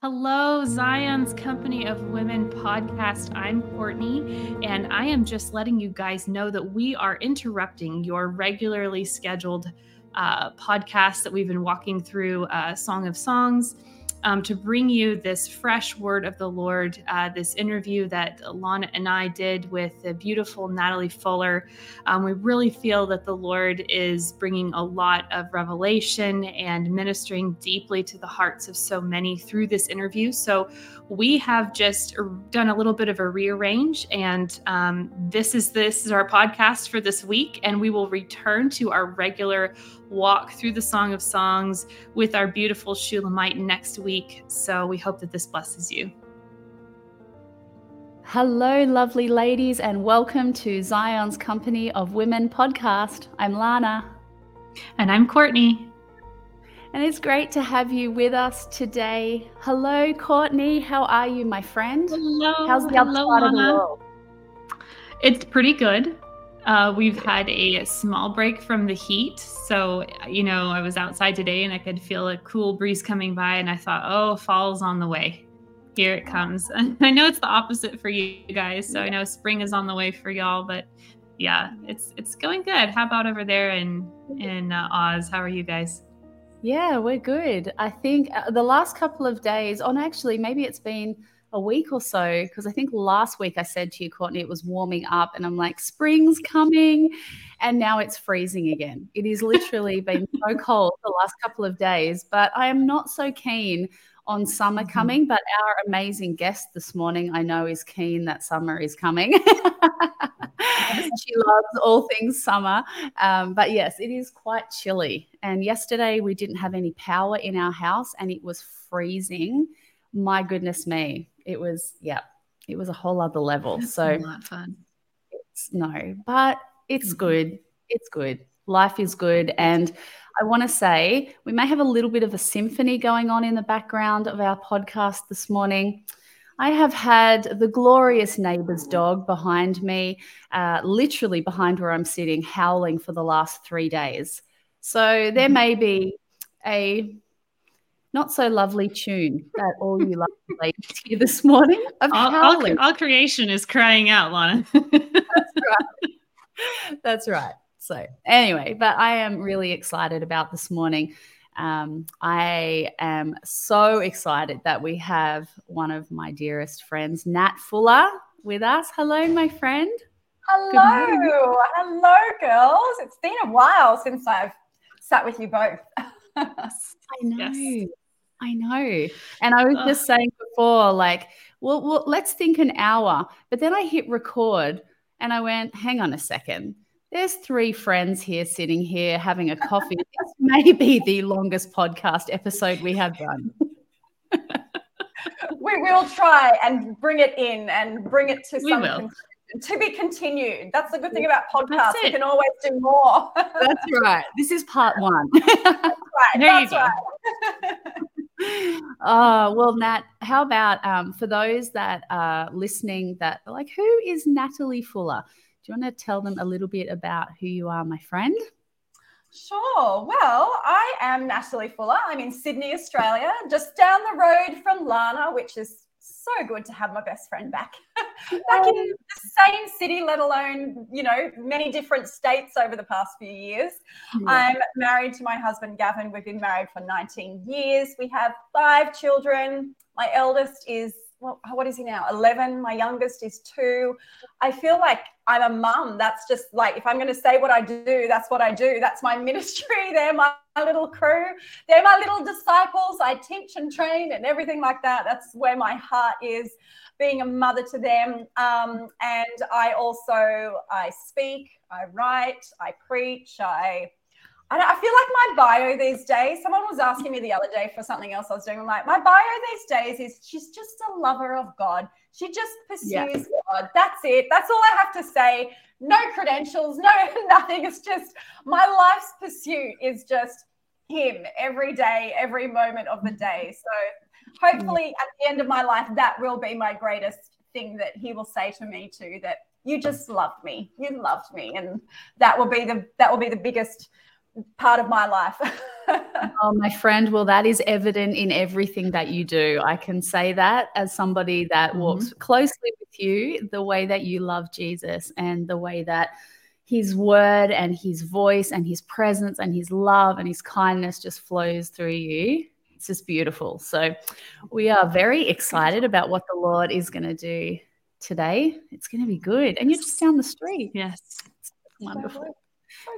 Hello, Zion's Company of Women podcast. I'm Courtney, and I am just letting you guys know that we are interrupting your regularly scheduled uh, podcast that we've been walking through uh, Song of Songs um, to bring you this fresh word of the Lord. Uh, this interview that Lana and I did with the beautiful Natalie Fuller. Um, we really feel that the Lord is bringing a lot of revelation and ministering deeply to the hearts of so many through this interview. So we have just done a little bit of a rearrange, and um, this is this is our podcast for this week, and we will return to our regular walk through the Song of Songs with our beautiful Shulamite next week. So we hope that this blesses you. Hello, lovely ladies, and welcome to Zion's Company of Women podcast. I'm Lana. And I'm Courtney. And it's great to have you with us today. Hello, Courtney. How are you, my friend? Hello. How's the other side of the world? It's pretty good. Uh, we've had a small break from the heat. So, you know, I was outside today and I could feel a cool breeze coming by, and I thought, oh, fall's on the way. Here it comes. I know it's the opposite for you guys. So I know spring is on the way for y'all, but yeah, it's it's going good. How about over there in in uh, Oz? How are you guys? Yeah, we're good. I think uh, the last couple of days, on actually, maybe it's been a week or so, because I think last week I said to you, Courtney, it was warming up, and I'm like, spring's coming. And now it's freezing again. It has literally been so cold the last couple of days, but I am not so keen on summer mm-hmm. coming. But our amazing guest this morning, I know, is keen that summer is coming. she loves all things summer. Um, but yes, it is quite chilly. And yesterday we didn't have any power in our house and it was freezing. My goodness me. It was, yeah, it was a whole other level. That's so not fun. It's, no, but it's good. It's good. Life is good. And I want to say we may have a little bit of a symphony going on in the background of our podcast this morning. I have had the glorious neighbor's dog behind me, uh, literally behind where I'm sitting, howling for the last three days. So there mm-hmm. may be a not so lovely tune that all you lovely ladies hear this morning of all, howling. All, all creation is crying out, Lana. That's right. That's right. So anyway, but I am really excited about this morning. Um, I am so excited that we have one of my dearest friends, Nat Fuller, with us. Hello, my friend. Hello. Hello, girls. It's been a while since I've sat with you both. I know. Yes. I know. And I was Ugh. just saying before, like, well, well, let's think an hour. But then I hit record and I went, hang on a second there's three friends here sitting here having a coffee. this may be the longest podcast episode we have done. we will try and bring it in and bring it to some to be continued. That's the good thing about podcasts. We can always do more. That's right. This is part one. That's right. There That's you go. right. oh well nat how about um, for those that are listening that are like who is natalie fuller do you want to tell them a little bit about who you are, my friend? Sure. Well, I am Natalie Fuller. I'm in Sydney, Australia, just down the road from Lana, which is so good to have my best friend back back in the same city let alone you know many different states over the past few years yeah. i'm married to my husband gavin we've been married for 19 years we have five children my eldest is well, what is he now? 11. My youngest is two. I feel like I'm a mum. That's just like, if I'm going to say what I do, that's what I do. That's my ministry. They're my little crew. They're my little disciples. I teach and train and everything like that. That's where my heart is being a mother to them. Um, and I also, I speak, I write, I preach, I I feel like my bio these days, someone was asking me the other day for something else I was doing. I'm like, my bio these days is she's just a lover of God. She just pursues yeah. God. That's it. That's all I have to say. No credentials, no nothing. It's just my life's pursuit is just him every day, every moment of the mm-hmm. day. So hopefully mm. at the end of my life, that will be my greatest thing that he will say to me too, that you just loved me. You loved me. And that will be the that will be the biggest part of my life. oh, my friend, well, that is evident in everything that you do. I can say that as somebody that mm-hmm. walks closely with you, the way that you love Jesus and the way that his word and his voice and his presence and his love and his kindness just flows through you. It's just beautiful. So, we are very excited about what the Lord is going to do today. It's going to be good. And you're just down the street. Yes. It's wonderful.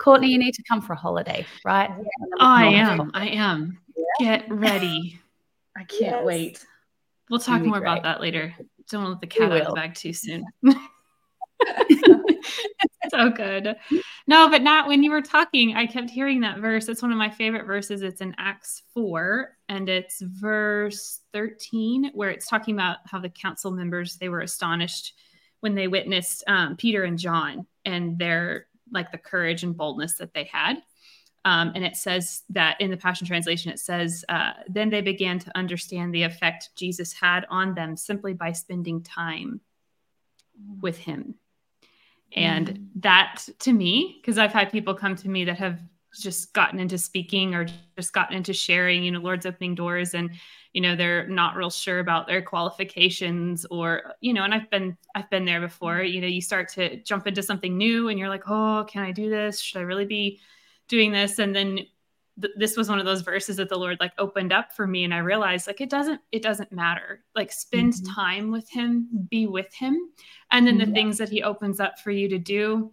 Courtney, you need to come for a holiday, right? Yeah. I am. I am. Yeah. Get ready. I can't yes. wait. We'll talk more great. about that later. Don't let the cat out of the bag too soon. so good. No, but Nat when you were talking, I kept hearing that verse. It's one of my favorite verses. It's in Acts 4 and it's verse 13 where it's talking about how the council members they were astonished when they witnessed um, Peter and John and their like the courage and boldness that they had. Um, and it says that in the Passion Translation, it says, uh, then they began to understand the effect Jesus had on them simply by spending time with him. And mm. that to me, because I've had people come to me that have just gotten into speaking or just gotten into sharing, you know, Lord's opening doors and, you know, they're not real sure about their qualifications or, you know, and I've been, I've been there before, you know, you start to jump into something new and you're like, oh, can I do this? Should I really be doing this? And then th- this was one of those verses that the Lord like opened up for me. And I realized like, it doesn't, it doesn't matter. Like spend mm-hmm. time with him, be with him. And then the mm-hmm. things that he opens up for you to do,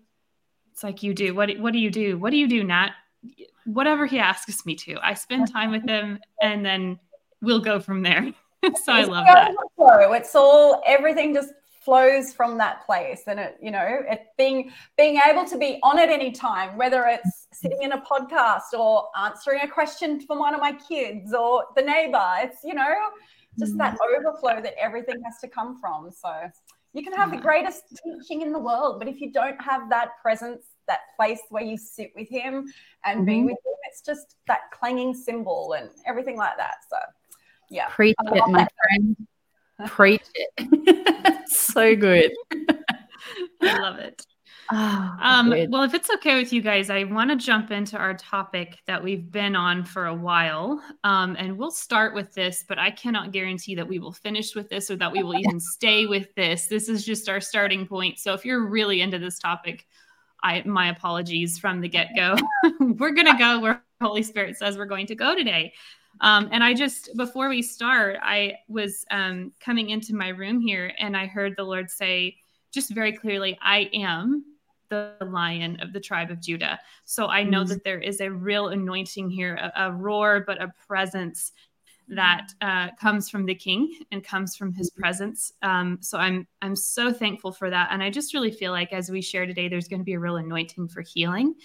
it's like you do. What, what do you do? What do you do, Nat? Whatever he asks me to. I spend time with him and then we'll go from there. so I love that. Flow. It's all everything just flows from that place and it you know it being being able to be on at any time whether it's sitting in a podcast or answering a question from one of my kids or the neighbor it's you know just that mm. overflow that everything has to come from so you can have the greatest teaching in the world but if you don't have that presence that place where you sit with him and mm-hmm. be with him. It's just that clanging cymbal and everything like that. So, yeah. Preach it, my that. friend. Preach it. so good. I love it. Oh, um, well, if it's okay with you guys, I want to jump into our topic that we've been on for a while. Um, and we'll start with this, but I cannot guarantee that we will finish with this or that we will even stay with this. This is just our starting point. So if you're really into this topic, I my apologies from the get go. we're gonna go where Holy Spirit says we're going to go today. Um, and I just before we start, I was um, coming into my room here and I heard the Lord say just very clearly, "I am." the lion of the tribe of Judah. So I know mm-hmm. that there is a real anointing here, a, a roar, but a presence that uh, comes from the king and comes from his presence. Um, so i'm i'm so thankful for that. And i just really feel like as we share today there's going to be a real anointing for healing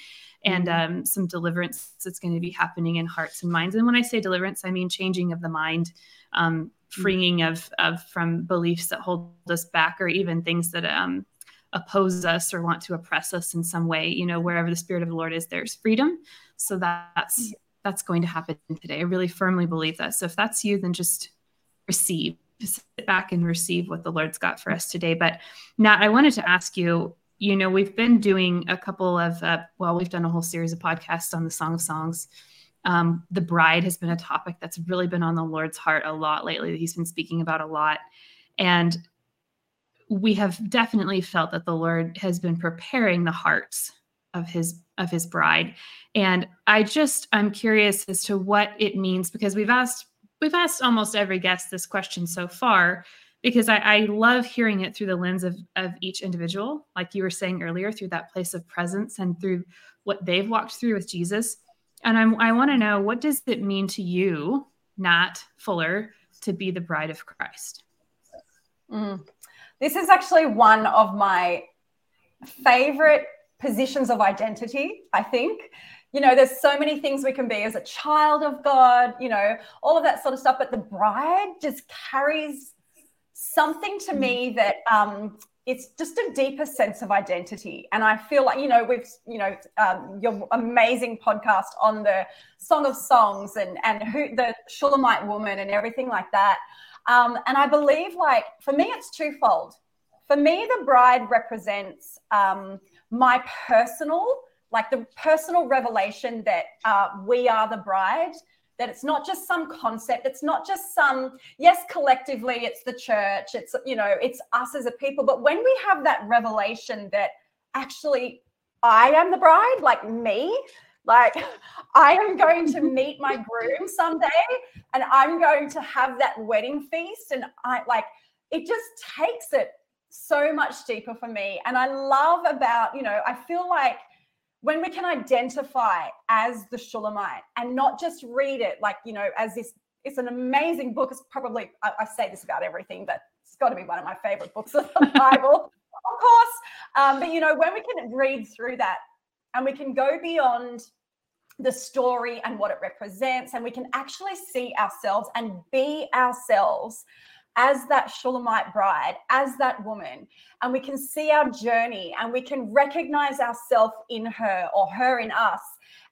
and mm-hmm. um, some deliverance that's going to be happening in hearts and minds. And when i say deliverance i mean changing of the mind um, mm-hmm. freeing of of from beliefs that hold us back or even things that um, oppose us or want to oppress us in some way. You know wherever the spirit of the lord is there's freedom. So that's that's going to happen today. I really firmly believe that. So if that's you, then just receive, sit back and receive what the Lord's got for us today. But Nat, I wanted to ask you, you know, we've been doing a couple of, uh, well, we've done a whole series of podcasts on the Song of Songs. Um, the bride has been a topic that's really been on the Lord's heart a lot lately, he's been speaking about a lot. And we have definitely felt that the Lord has been preparing the hearts of his of his bride. And i just i'm curious as to what it means because we've asked we've asked almost every guest this question so far because I, I love hearing it through the lens of, of each individual like you were saying earlier through that place of presence and through what they've walked through with jesus. And I'm, i want to know what does it mean to you nat fuller to be the bride of christ? Mm. this is actually one of my favorite positions of identity, I think. You know, there's so many things we can be as a child of God, you know, all of that sort of stuff. But the bride just carries something to me that um, it's just a deeper sense of identity. And I feel like, you know, we've, you know, um, your amazing podcast on the Song of Songs and, and who the Shulamite woman and everything like that. Um, and I believe, like, for me, it's twofold. For me, the bride represents um, my personal like the personal revelation that uh, we are the bride that it's not just some concept it's not just some yes collectively it's the church it's you know it's us as a people but when we have that revelation that actually i am the bride like me like i am going to meet my groom someday and i'm going to have that wedding feast and i like it just takes it so much deeper for me and i love about you know i feel like when we can identify as the Shulamite and not just read it like, you know, as this, it's an amazing book. It's probably, I, I say this about everything, but it's got to be one of my favorite books of the Bible, of course. Um, but, you know, when we can read through that and we can go beyond the story and what it represents, and we can actually see ourselves and be ourselves as that Shulamite bride, as that woman, and we can see our journey and we can recognize ourselves in her or her in us.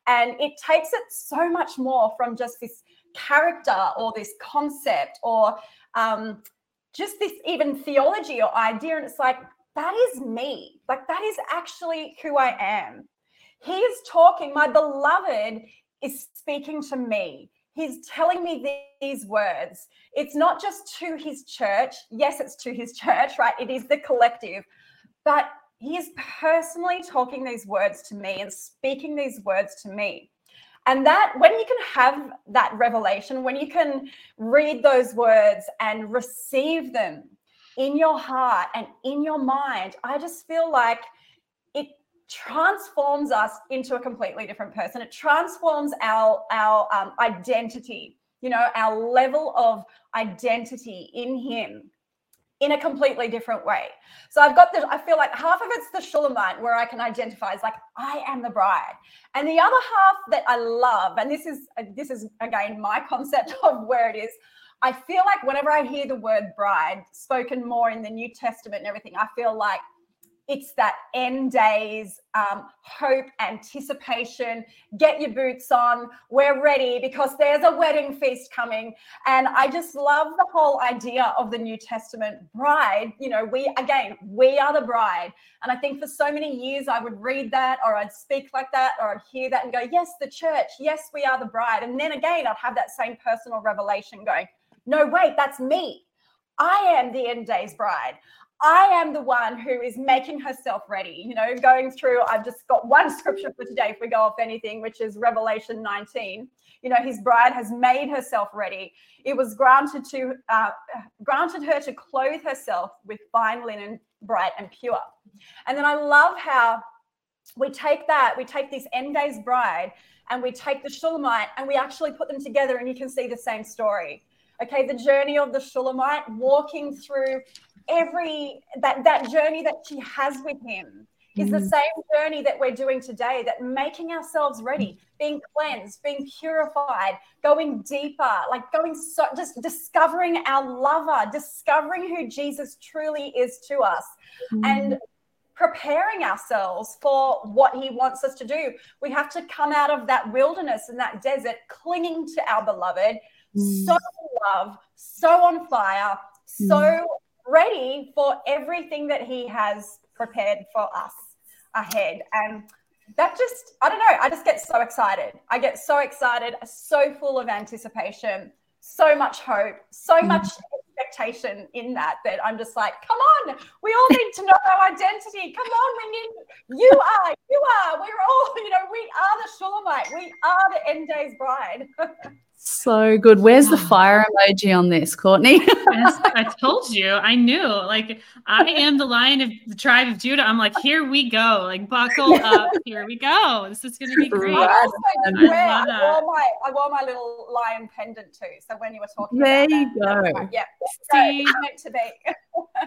And it takes it so much more from just this character or this concept or um, just this even theology or idea. And it's like, that is me. Like, that is actually who I am. He is talking, my beloved is speaking to me he's telling me these words. It's not just to his church. Yes, it's to his church, right? It is the collective. But he is personally talking these words to me and speaking these words to me. And that, when you can have that revelation, when you can read those words and receive them in your heart and in your mind, I just feel like transforms us into a completely different person. It transforms our our um, identity, you know, our level of identity in Him in a completely different way. So I've got the, I feel like half of it's the Shulamite where I can identify as like, I am the bride. And the other half that I love, and this is, this is again, my concept of where it is. I feel like whenever I hear the word bride spoken more in the New Testament and everything, I feel like it's that end days um, hope, anticipation. Get your boots on. We're ready because there's a wedding feast coming. And I just love the whole idea of the New Testament bride. You know, we, again, we are the bride. And I think for so many years, I would read that or I'd speak like that or I'd hear that and go, yes, the church. Yes, we are the bride. And then again, I'd have that same personal revelation going, no, wait, that's me. I am the end days bride. I am the one who is making herself ready. You know, going through, I've just got one scripture for today, if we go off anything, which is Revelation 19. You know, his bride has made herself ready. It was granted to uh, granted her to clothe herself with fine linen, bright and pure. And then I love how we take that, we take this end days bride, and we take the Shulamite, and we actually put them together, and you can see the same story okay the journey of the shulamite walking through every that that journey that she has with him is mm. the same journey that we're doing today that making ourselves ready being cleansed being purified going deeper like going so just discovering our lover discovering who jesus truly is to us mm. and preparing ourselves for what he wants us to do we have to come out of that wilderness and that desert clinging to our beloved mm. so in love so on fire so mm ready for everything that he has prepared for us ahead. And that just, I don't know, I just get so excited. I get so excited, so full of anticipation, so much hope, so mm. much expectation in that that I'm just like, come on, we all need to know our identity. Come on, we need you are, you are, we're all, you know, we are the Shulamite, we are the end days bride. So good. Where's the fire emoji on this, Courtney? yes, I told you. I knew. Like I am the lion of the tribe of Judah. I'm like, here we go. Like buckle up. Here we go. This is going to be great. Right. I, I, I, wore my I wore my little lion pendant too. So when you were talking, there you that, go. yeah, See, meant to be.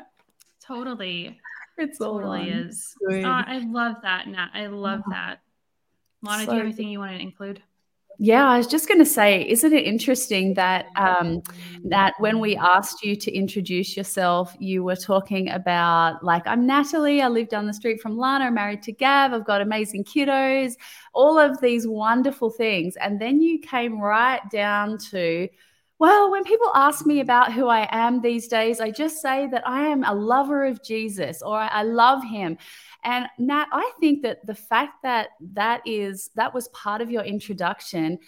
totally. It's totally is. Oh, I love that, Nat. I love that. Lana, so, do you have anything you want to include? Yeah, I was just going to say, isn't it interesting that um, that when we asked you to introduce yourself, you were talking about like, I'm Natalie, I live down the street from Lana, I'm married to Gav, I've got amazing kiddos, all of these wonderful things, and then you came right down to Well, when people ask me about who I am these days, I just say that I am a lover of Jesus or I love him. And Nat, I think that the fact that that is that was part of your introduction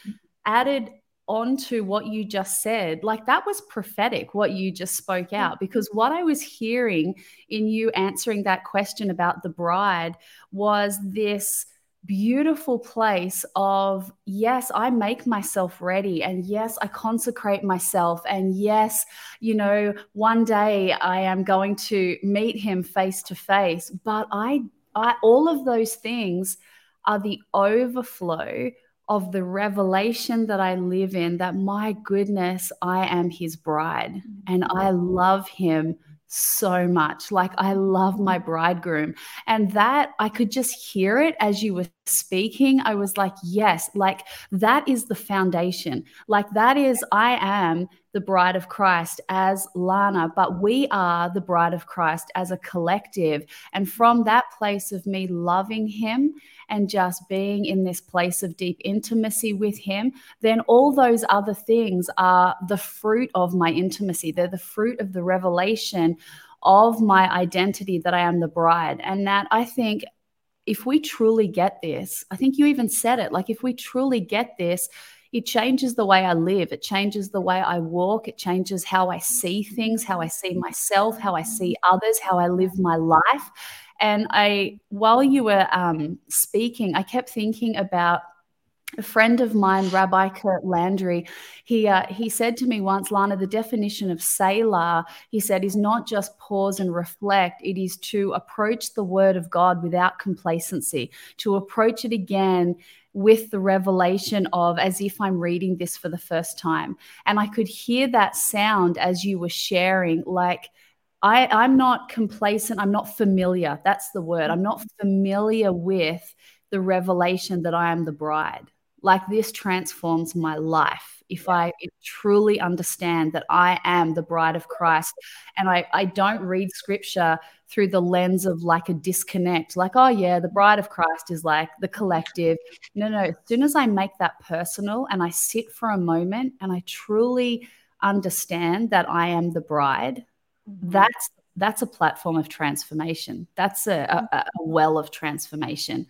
added onto what you just said, like that was prophetic, what you just spoke out. Because what I was hearing in you answering that question about the bride was this beautiful place of yes i make myself ready and yes i consecrate myself and yes you know one day i am going to meet him face to face. But i i all of those things are the overflow of the revelation that I live in that my goodness, I am his bride and I love him so much. Like I love my bridegroom. And that I could just hear it as you were speaking. I was like, yes, like that is the foundation. Like that is, I am the bride of Christ as Lana, but we are the bride of Christ as a collective. And from that place of me loving him and just being in this place of deep intimacy with him, then all those other things are the fruit of my intimacy. They're the fruit of the revelation of my identity that I am the bride. And that I think if we truly get this, I think you even said it, like if we truly get this, it changes the way I live. It changes the way I walk. It changes how I see things, how I see myself, how I see others, how I live my life. And I, while you were um, speaking, I kept thinking about a friend of mine, Rabbi Curt Landry, he uh, he said to me once, Lana, the definition of Selah, he said, is not just pause and reflect. It is to approach the Word of God without complacency, to approach it again with the revelation of as if I'm reading this for the first time. And I could hear that sound as you were sharing, like. I, I'm not complacent. I'm not familiar. That's the word. I'm not familiar with the revelation that I am the bride like this transforms my life if I truly understand that I am the bride of Christ and I, I don't read scripture through the lens of like a disconnect, like, oh, yeah, the bride of Christ is like the collective. No, no. As soon as I make that personal and I sit for a moment and I truly understand that I am the bride, mm-hmm. that's that's a platform of transformation. That's a, a, a well of transformation.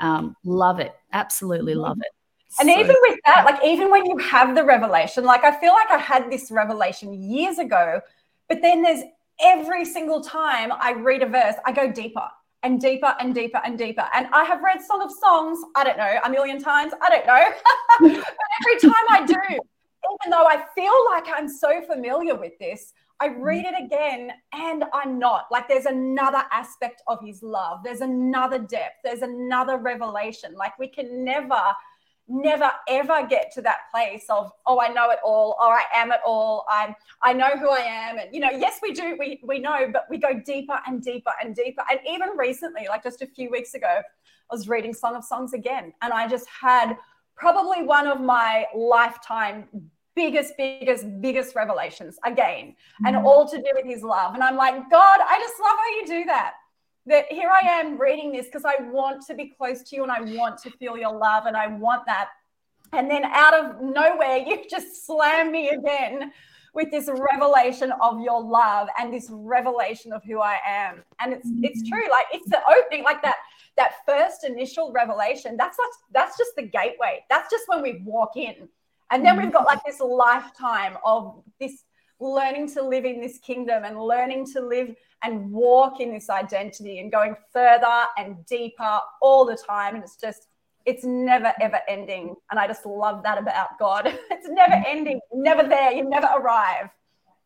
Um, love it. Absolutely love mm-hmm. it. And so even with that, like even when you have the revelation, like I feel like I had this revelation years ago, but then there's every single time I read a verse, I go deeper and deeper and deeper and deeper. And I have read Song of Songs, I don't know, a million times, I don't know. but every time I do, even though I feel like I'm so familiar with this, I mm. read it again and I'm not. Like there's another aspect of his love, there's another depth, there's another revelation. Like we can never never ever get to that place of oh i know it all or i am it all. I'm i know who i am. And you know yes we do we we know but we go deeper and deeper and deeper. And even recently like just a few weeks ago i was reading song of songs again and i just had probably one of my lifetime biggest biggest biggest revelations again mm-hmm. and all to do with his love. And i'm like god i just love how you do that that here I am reading this because I want to be close to you and I want to feel your love and I want that. And then out of nowhere, you just slam me again with this revelation of your love and this revelation of who I am. And it's it's mm-hmm. true. Like it's the opening, like that that first initial revelation. That's like that's just the gateway. That's just when we walk in. And then we've got like this lifetime of this learning to live in this kingdom and learning to live and walk in this identity and going further and deeper all the time. And it's just, it's never ever ending. And I just love that about God. It's never mm-hmm. ending, never there. You never arrive.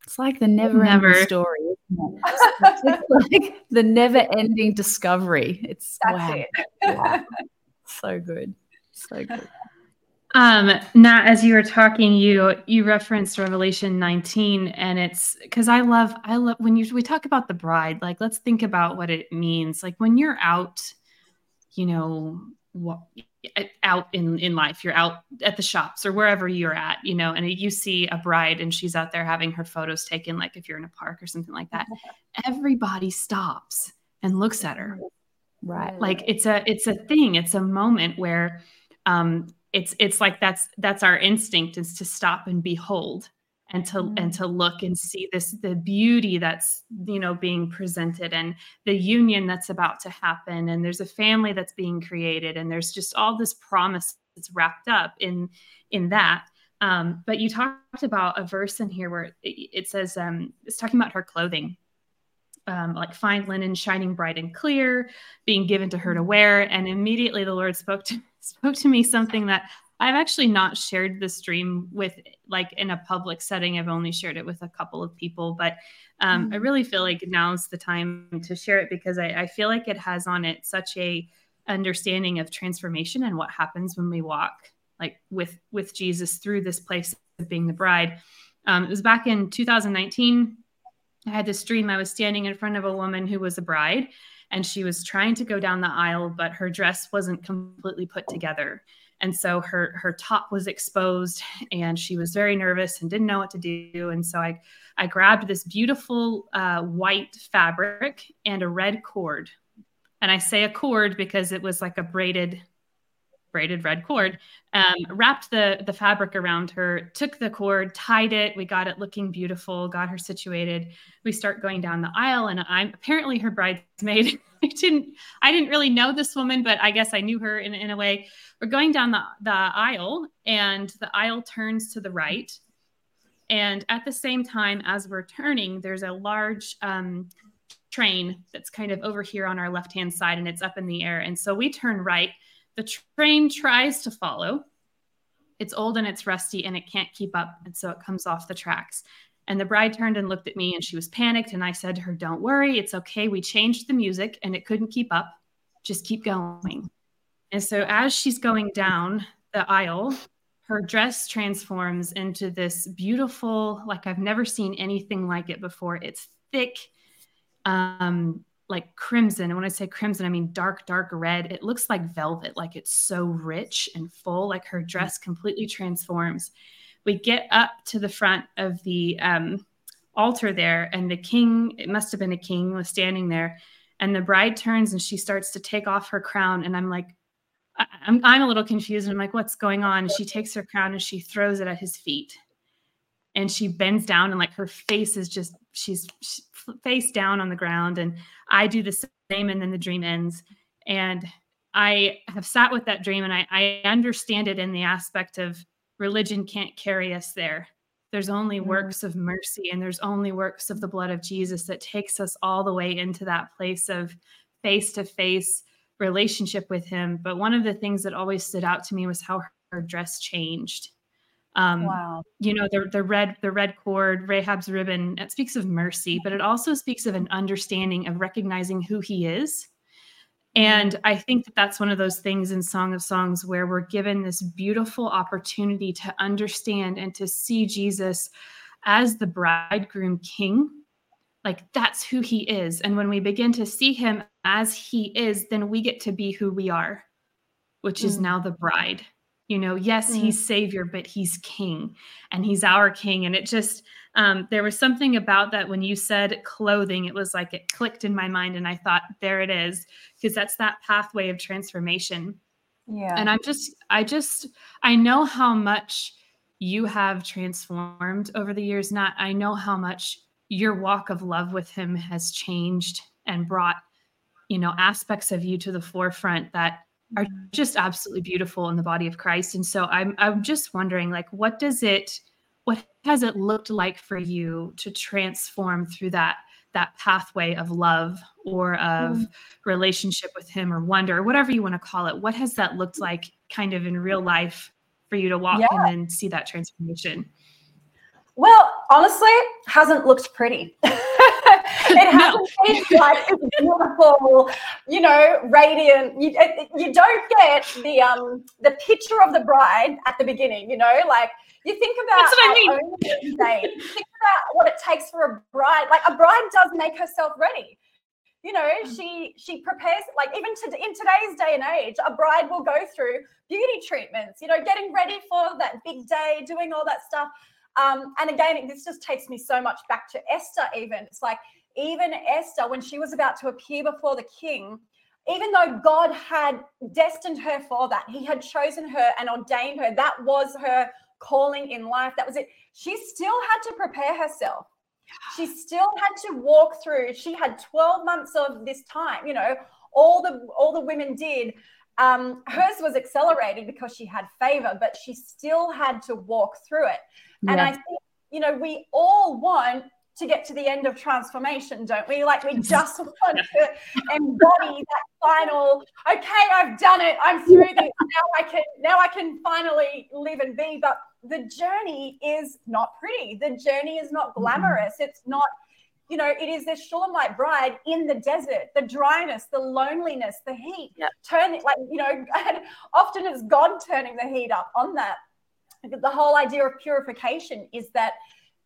It's like the never ending story. it's like the never ending discovery. It's That's wow. It. wow. So good. So good. Um, Nat, as you were talking, you you referenced Revelation 19, and it's because I love I love when you we talk about the bride. Like, let's think about what it means. Like when you're out, you know, out in in life, you're out at the shops or wherever you're at, you know, and you see a bride and she's out there having her photos taken. Like if you're in a park or something like that, everybody stops and looks at her. Right. Like it's a it's a thing. It's a moment where um it's it's like that's that's our instinct is to stop and behold and to mm-hmm. and to look and see this the beauty that's you know being presented and the union that's about to happen. And there's a family that's being created and there's just all this promise that's wrapped up in in that. Um, but you talked about a verse in here where it, it says um, it's talking about her clothing um, like fine linen shining bright and clear being given to her to mm-hmm. wear and immediately the lord spoke to spoke to me something that I've actually not shared this dream with like in a public setting. I've only shared it with a couple of people, but um, mm-hmm. I really feel like now's the time to share it because I, I, feel like it has on it such a understanding of transformation and what happens when we walk like with with Jesus through this place of being the bride. Um, it was back in 2019. I had this dream. I was standing in front of a woman who was a bride, and she was trying to go down the aisle, but her dress wasn't completely put together. And so her her top was exposed and she was very nervous and didn't know what to do. And so i i grabbed this beautiful uh, white fabric and a red cord. And i say a cord because it was like a braided braided red cord um, wrapped the the fabric around her took the cord tied it. We got it looking beautiful got her situated. We start going down the aisle and i'm apparently her bridesmaid i didn't i didn't really know this woman but i guess i knew her in, in a way. We're going down the, the aisle and the aisle turns to the right. And at the same time as we're turning there's a large um, train that's kind of over here on our left hand side and it's up in the air. And so we turn right the train tries to follow. It's old and it's rusty and it can't keep up. And so it comes off the tracks. And the bride turned and looked at me and she was panicked. And I said to her, Don't worry, it's okay. We changed the music and it couldn't keep up. Just keep going. And so as she's going down the aisle, her dress transforms into this beautiful, like I've never seen anything like it before. It's thick, um, like crimson. And when I say crimson, I mean dark, dark red. It looks like velvet, like it's so rich and full, like her dress completely transforms. We get up to the front of the um, altar there, and the king, it must have been a king, was standing there. And the bride turns and she starts to take off her crown. And I'm like, I'm, I'm a little confused. I'm like, what's going on? And she takes her crown and she throws it at his feet. And she bends down and like her face is just, she's, face down on the ground. And I do the same, and then the dream ends. And I have sat with that dream and I, I understand it in the aspect of religion can't carry us there. There's only mm. works of mercy and there's only works of the blood of Jesus that takes us all the way into that place of face to face relationship with Him. But one of the things that always stood out to me was how her dress changed. Um, wow. You know, the, the red the red cord, Rahab's ribbon, it speaks of mercy, but it also speaks of an understanding of recognizing who he is. And I think that that's one of those things in Song of Songs where we're given this beautiful opportunity to understand and to see Jesus as the bridegroom king. Like that's who he is. And when we begin to see him as he is, then we get to be who we are, which is mm. now the bride you know yes mm he's savior but he's king and he's our king and it just um, there was something about that when you said clothing it was like it clicked in my mind and i thought there it is because that's that pathway of transformation. Yeah. And i'm just i just i know how much you have transformed over the years Nat i know how much your walk of love with him has changed and brought you know aspects of you to the forefront that are mm-hmm. just absolutely beautiful in the body of Christ. And so I'm I'm just wondering like what does it what has it looked like for you to transform through that that pathway of love or of mm. relationship with him or wonder or whatever you want to call it what has that looked like kind of in real life for you to walk yeah. and then see that transformation well honestly hasn't looked pretty it hasn't been like this beautiful, you know, radiant. You, you don't get the um the picture of the bride at the beginning. You know, like you think about That's what I mean. Think about what it takes for a bride. Like a bride does make herself ready you know she she prepares like even to, in today's day and age a bride will go through beauty treatments you know getting ready for that big day doing all that stuff um, and again this just takes me so much back to esther even it's like even Esther, when she was about to appear before the king, even though God had destined her for that, he had chosen her and ordained her, that was her calling in life. That was it. She still had to prepare herself. She still had to walk through. She had 12 months of this time, you know, all the all the women did. Um, hers was accelerated because she had favor, but she still had to walk through it. And I think, you know, we all want to get to the end of transformation, don't we? Like we just want to embody that final, okay, I've done it, I'm through this. Now I can now I can finally live and be. But the journey is not pretty. The journey is not mm-hmm. glamorous. It's not, you know, it is this Shulamite bride in the desert, the dryness, the loneliness, the heat. Yep. Turn it like, you know, and often it's God turning the heat up on that. The whole idea of purification is that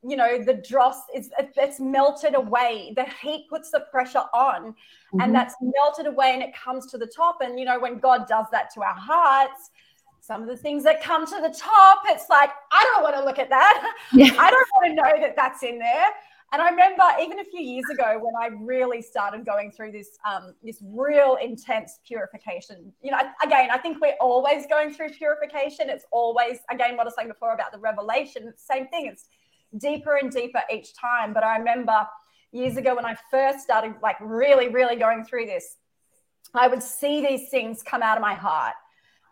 you know the dross is it's melted away. The heat puts the pressure on mm-hmm. and that's melted away and it comes to the top. And you know when god does that to our hearts some of the things that come to the top it's like i don't want to look at that. Yeah. i don't want to know that that's in there. And i remember even a few years ago when i really started going through this um, this real intense purification. You know again i think we're always going through purification. It's always again what i was saying before about the revelation same thing. It's deeper and deeper each time. But I remember years ago when I first started, like really, really going through this, I would see these things come out of my heart.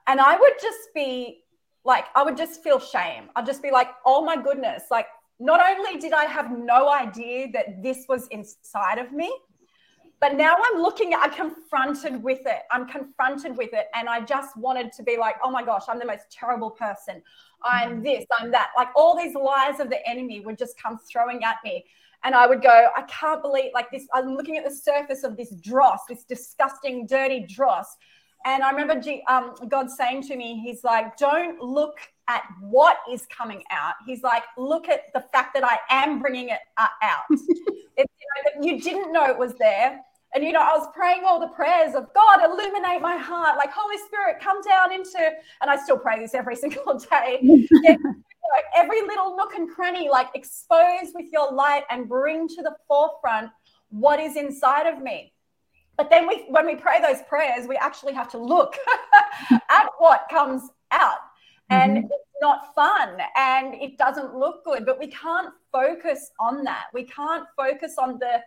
And I would just be like, I would just feel shame. I'd just be like, oh my goodness. Like, not only did I have no idea that this was inside of me, but now I'm looking, I'm confronted with it. I'm confronted with it. And I just wanted to be like, oh my gosh, I'm the most terrible person. I'm mm. this, I'm that. Like all these lies of the enemy would just come throwing at me. And I would go, I can't believe like this. I'm looking at the surface of this dross, this disgusting, dirty dross. And I remember G, um, God saying to me, He's like, don't look at what is coming out. He's like, look at the fact that I am bringing it uh, out. it's, you, know, you didn't know it was there. And, you know, I was praying all the prayers of God, illuminate my heart, like Holy Spirit, come down into, and I still pray this every single day. Get, like, every little nook and cranny, like expose with your light and bring to the forefront what is inside of me. But then we, when we pray those prayers, we actually have to look at what comes out. And mm-hmm. it's not fun and it doesn't look good, but we can't focus on that. We can't focus on the,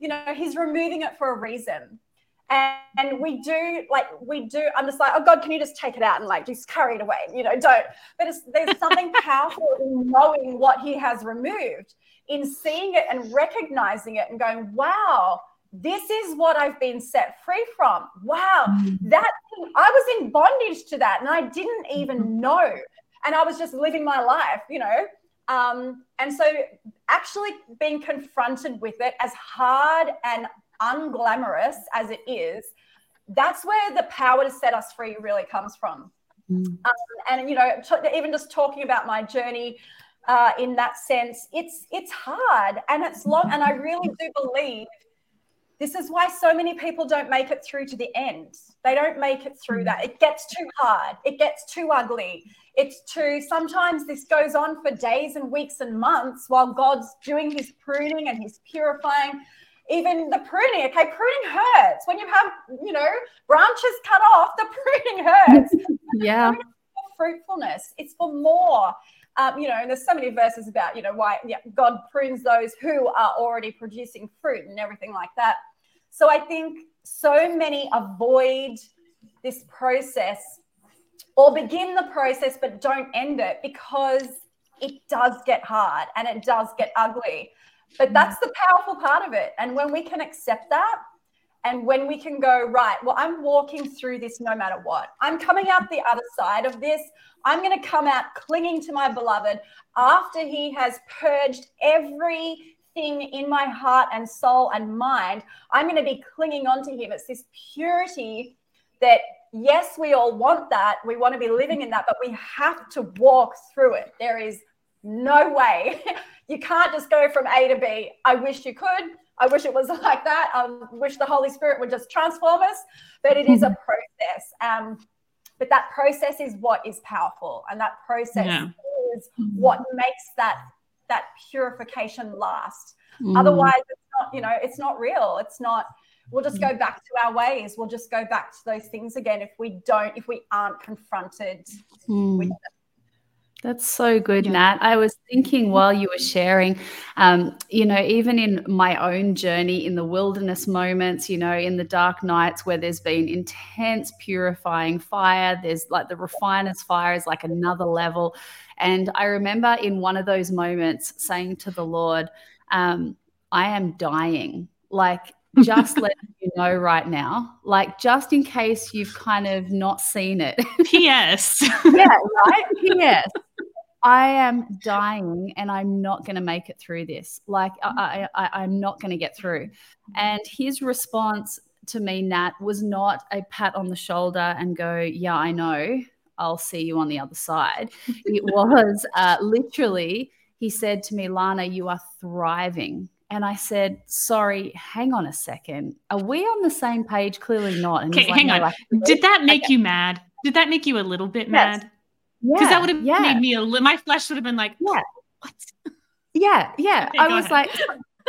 you know, he's removing it for a reason. And, and we do like we do. I'm just like, oh God, can you just take it out and like just carry it away? You know, don't. But there's something powerful in knowing what he has removed, in seeing it and recognizing it, and going, wow, this is what I've been set free from. Wow, mm-hmm. that I was in bondage to that, and I didn't even mm-hmm. know. And I was just living my life, you know. Um, and so, actually being confronted with it, as hard and unglamorous as it is, that's where the power to set us free really comes from. Mm. Um, and you know, t- even just talking about my journey uh, in that sense, it's it's hard and it's long. And I really do believe this is why so many people don't make it through to the end. They don't make it through that. It gets too hard. It gets too ugly. It's too, sometimes this goes on for days and weeks and months while God's doing his pruning and he's purifying. Even the pruning, okay, pruning hurts. When you have, you know, branches cut off, the pruning hurts. yeah. fruitfulness, it's for more. Um, you know, and there's so many verses about, you know, why yeah, God prunes those who are already producing fruit and everything like that. So I think so many avoid this process or begin the process but don't end it because it does get hard and it does get ugly. But mm. that's the powerful part of it. And when we can accept that, and when we can go, right, well, I'm walking through this no matter what. I'm coming out the other side of this. I'm going to come out clinging to my beloved after he has purged every thing in my heart and soul and mind, I'm going to be clinging on to him. It's this purity that, yes, we all want that. We want to be living in that, but we have to walk through it. There is no way. you can't just go from A to B. I wish you could. I wish it was like that. I wish the Holy Spirit would just transform us, but it is a process. Um, but that process is what is powerful, and that process yeah. is what makes that that purification last. Mm. Otherwise, it's not, you know, it's not real. It's not, we'll just go back to our ways. We'll just go back to those things again if we don't, if we aren't confronted mm. with them. That's so good, yeah. Nat. I was thinking while you were sharing, um, you know, even in my own journey in the wilderness moments, you know, in the dark nights where there's been intense purifying fire, there's like the refiner's fire is like another level. And I remember in one of those moments saying to the Lord, um, I am dying. Like, just let you know right now, like just in case you've kind of not seen it. P.S. yeah, right. P.S. I am dying and I'm not going to make it through this. Like, I, I, I'm not going to get through. And his response to me, Nat, was not a pat on the shoulder and go, Yeah, I know. I'll see you on the other side. it was uh, literally, he said to me, Lana, you are thriving. And I said, sorry, hang on a second. Are we on the same page? Clearly not. And okay, like, hang no, on. Did that make okay. you mad? Did that make you a little bit yes. mad? Because yeah, that would have yeah. made me a little, my flesh would have been like, yeah. what? Yeah, yeah. Okay, I was ahead. like,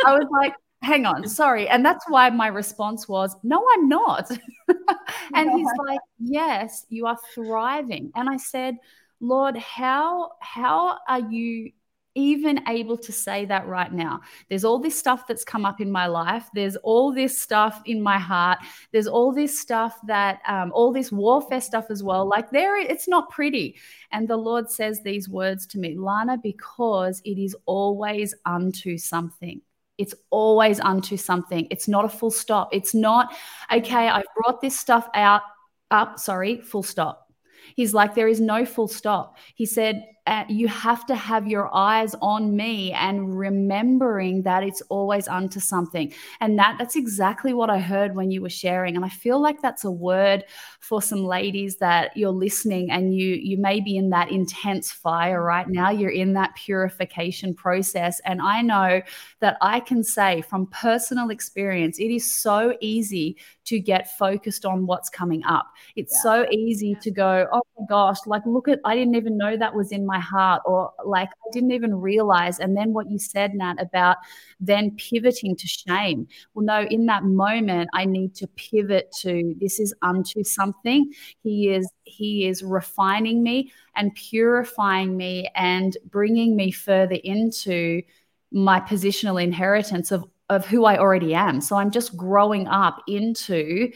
I was like, hang on, sorry. And that's why my response was, no, I'm not. and he's like, yes, you are thriving. And I said, Lord, how how are you even able to say that right now. There's all this stuff that's come up in my life. There's all this stuff in my heart. There's all this stuff that, um, all this warfare stuff as well. Like there, it's not pretty. And the Lord says these words to me, Lana, because it is always unto something. It's always unto something. It's not a full stop. It's not, okay, I've brought this stuff out, up, sorry, full stop. He's like, there is no full stop. He said, uh, you have to have your eyes on me and remembering that it's always unto something. And that that's exactly what i heard when you were sharing. And i feel like that's a word for some ladies that you're listening and you you may be in that intense fire right now. You're in that purification process. And i know that i can say from personal experience it is so easy to get focused on what's coming up. It's yeah. so easy to go oh my gosh like look at i didn't even know that was in my heart or like I didn't even realize. And then what you said, Nat, about then pivoting to shame. Well, no, in that moment, I need to pivot to this is unto something. He is he is refining me and purifying me and bringing me further into my positional inheritance of of who I already am. So I'm just growing up into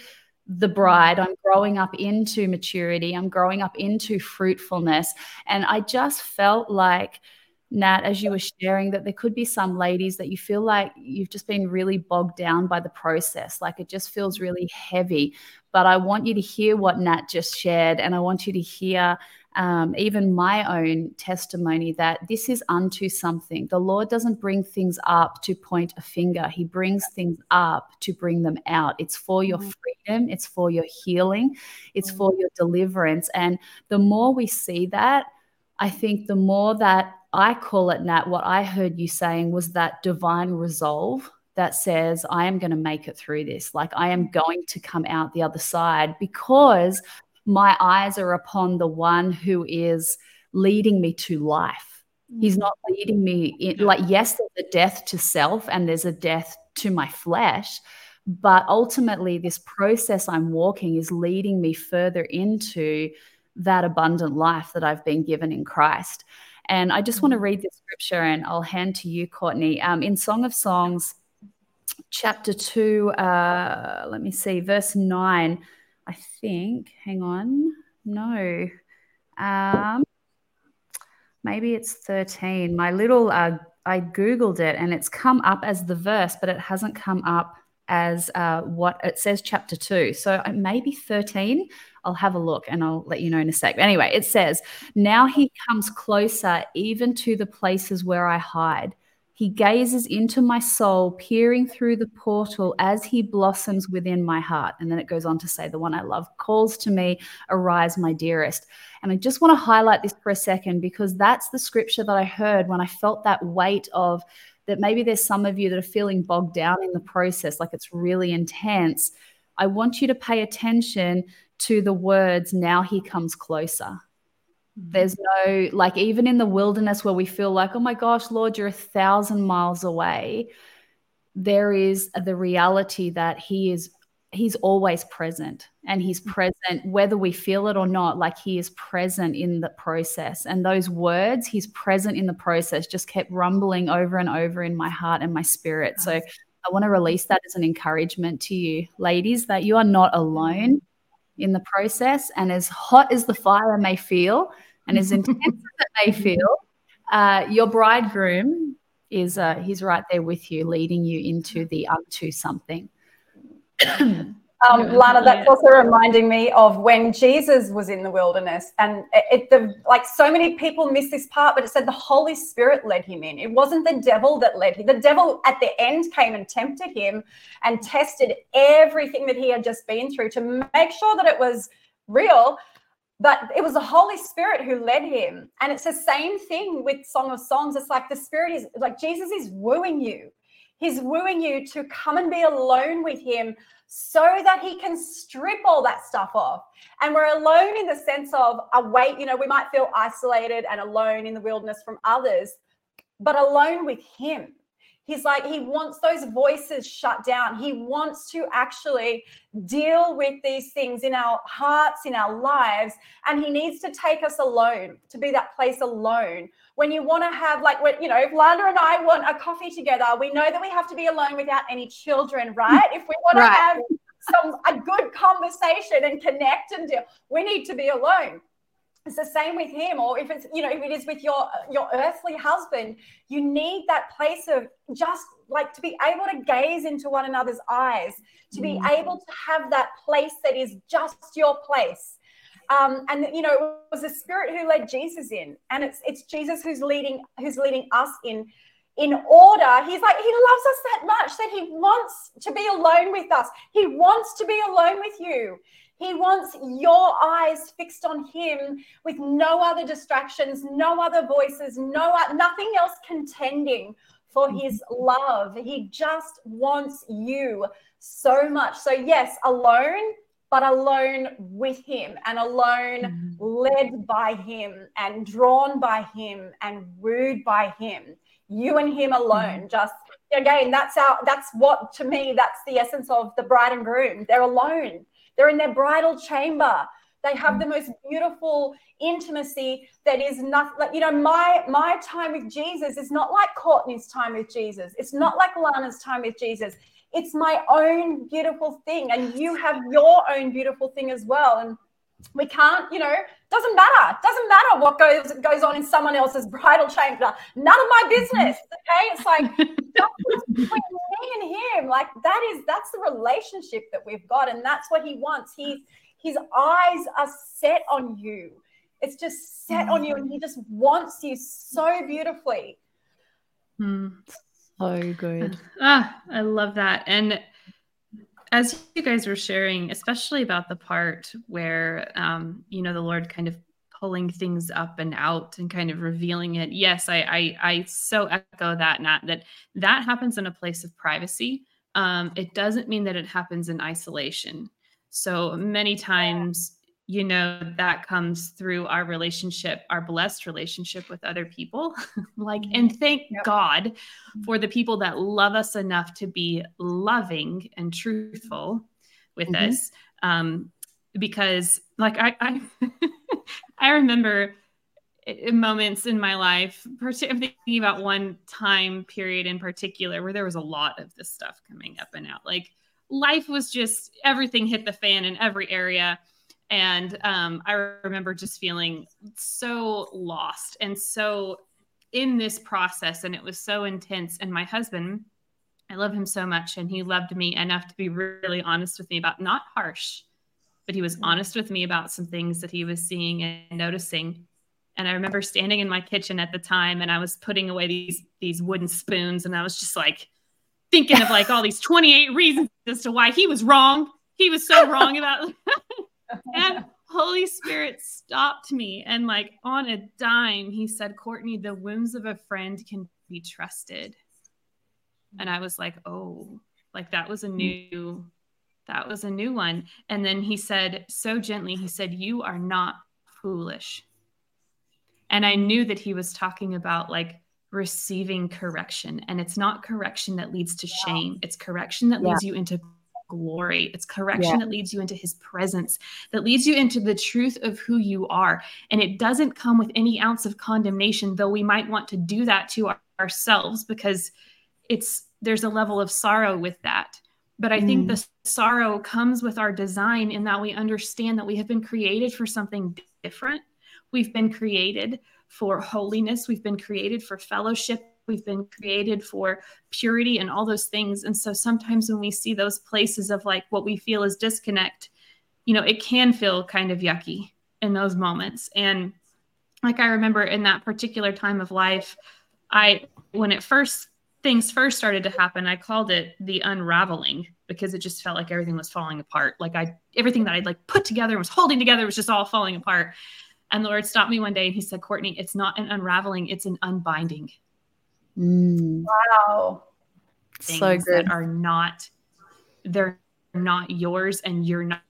the bride. I'm growing up into maturity. I'm growing up into fruitfulness. And I just felt like, Nat, as you were sharing, that there could be some ladies that you feel like you've just been really bogged down by the process. Like it just feels really heavy. But I want you to hear what Nat just shared. And I want you to hear um, even my own testimony that this is unto something. The Lord doesn't bring things up to point a finger, He brings things up to bring them out. It's for your mm-hmm. freedom, it's for your healing, it's mm-hmm. for your deliverance. And the more we see that, I think the more that I call it, Nat, what I heard you saying was that divine resolve that says, I am going to make it through this. Like, I am going to come out the other side because my eyes are upon the one who is leading me to life. He's mm. not leading me in, like, yes, there's a death to self and there's a death to my flesh, but ultimately, this process I'm walking is leading me further into that abundant life that I've been given in Christ. And I just want to mm. read this scripture and I'll hand to you, Courtney. Um, in Song of Songs, chapter 2, uh, let me see, verse 9. I think. Hang on. No. Um, maybe it's 13. My little, uh, I Googled it and it's come up as the verse, but it hasn't come up as uh, what it says, chapter two. So uh, maybe 13. I'll have a look and I'll let you know in a sec. Anyway, it says, Now he comes closer, even to the places where I hide. He gazes into my soul, peering through the portal as he blossoms within my heart. And then it goes on to say, The one I love calls to me, Arise, my dearest. And I just want to highlight this for a second because that's the scripture that I heard when I felt that weight of that maybe there's some of you that are feeling bogged down in the process, like it's really intense. I want you to pay attention to the words, Now he comes closer there's no, like, even in the wilderness where we feel like, oh my gosh, Lord, you're a thousand miles away, there is the reality that He is he's always present and he's mm. present whether we feel it or not like he is present in the process. And those words he's present in the process just kept rumbling over and over in my heart and my spirit. So i want to release that as an encouragement to you ladies that you are not alone in the process. And as hot as the fire may feel and as intense as it may feel uh, your bridegroom is uh, he's right there with you leading you into the unto something Um, Lana, that's also reminding me of when Jesus was in the wilderness, and it, it, the like so many people miss this part, but it said the Holy Spirit led him in. It wasn't the devil that led him. The devil at the end came and tempted him and tested everything that he had just been through to make sure that it was real. But it was the Holy Spirit who led him, and it's the same thing with Song of Songs. It's like the Spirit is like Jesus is wooing you. He's wooing you to come and be alone with him so that he can strip all that stuff off. And we're alone in the sense of a weight, you know, we might feel isolated and alone in the wilderness from others, but alone with him. He's like, he wants those voices shut down. He wants to actually deal with these things in our hearts, in our lives. And he needs to take us alone, to be that place alone. When you want to have, like, when, you know, if Lana and I want a coffee together, we know that we have to be alone without any children, right? If we want right. to have some a good conversation and connect and deal, we need to be alone it's the same with him or if it's you know if it is with your your earthly husband you need that place of just like to be able to gaze into one another's eyes to be mm. able to have that place that is just your place. Um, and you know it was the spirit who led jesus in and it's it's jesus who's leading who's leading us in in order. He's like he loves us that much that he wants to be alone with us. He wants to be alone with you he wants your eyes fixed on him with no other distractions, no other voices, no nothing else contending for mm-hmm. his love. He just wants you so much. So yes, alone, but alone with him and alone mm-hmm. led by him and drawn by him and wooed by him. You and him alone, mm-hmm. just again, that's our that's what to me, that's the essence of the bride and groom. They're alone they're in their bridal chamber. They have the most beautiful intimacy that is not like, you know, my my time with Jesus is not like Courtney's time with Jesus. It's not like Lana's time with Jesus. It's my own beautiful thing. And you have your own beautiful thing as well. And we can't, you know, doesn't matter. Doesn't matter what goes goes on in someone else's bridal chamber. None of my business. Okay. It's like between me and him. Like that is that's the relationship that we've got. And that's what he wants. He's his eyes are set on you. It's just set on you, and he just wants you so beautifully. Mm, so good. Ah, I love that. And as you guys were sharing, especially about the part where, um, you know, the Lord kind of pulling things up and out and kind of revealing it. Yes, I I, I so echo that, Nat, that that happens in a place of privacy. Um, it doesn't mean that it happens in isolation. So many times you know that comes through our relationship our blessed relationship with other people like mm-hmm. and thank yep. god for the people that love us enough to be loving and truthful with mm-hmm. us um because like i i, I remember moments in my life i'm thinking about one time period in particular where there was a lot of this stuff coming up and out like life was just everything hit the fan in every area and um, I remember just feeling so lost and so in this process. And it was so intense. And my husband, I love him so much. And he loved me enough to be really honest with me about not harsh, but he was mm-hmm. honest with me about some things that he was seeing and noticing. And I remember standing in my kitchen at the time and I was putting away these these wooden spoons and I was just like thinking of like all these 28 reasons as to why he was wrong. He was so wrong about and Holy Spirit stopped me and, like, on a dime, he said, Courtney, the whims of a friend can be trusted. And I was like, oh, like that was a new, that was a new one. And then he said, so gently, he said, You are not foolish. And I knew that he was talking about like receiving correction. And it's not correction that leads to shame, it's correction that leads you into glory. It's correction yeah. that leads you into his presence, that leads you into the truth of who you are. And it doesn't come with any ounce of condemnation, though we might want to do that to our, ourselves because it's there's a level of sorrow with that. But I mm. think the sorrow comes with our design in that we understand that we have been created for something different. We've been created for holiness, we've been created for fellowship, we've been created for purity and all those things. And so sometimes when we see those places of like what we feel is disconnect, you know, it can feel kind of yucky in those moments. And like I remember in that particular time of life, I, when it first things first started to happen, I called it the unraveling because it just felt like everything was falling apart. Like I, everything that I'd like put together and was holding together was just all falling apart. And the Lord stopped me one day and he said, Courtney, it's not an unraveling, it's an unbinding. Mm. Wow. Things so good. that are not, they're not yours and you're not.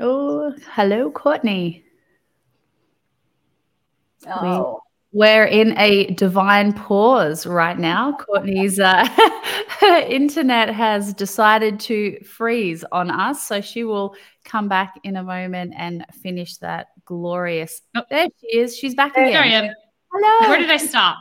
Oh, hello, Courtney. Oh. We're in a divine pause right now. Courtney's uh, internet has decided to freeze on us, so she will come back in a moment and finish that glorious. Oh. There she is. She's back again. There I am. Hello. Where did I stop?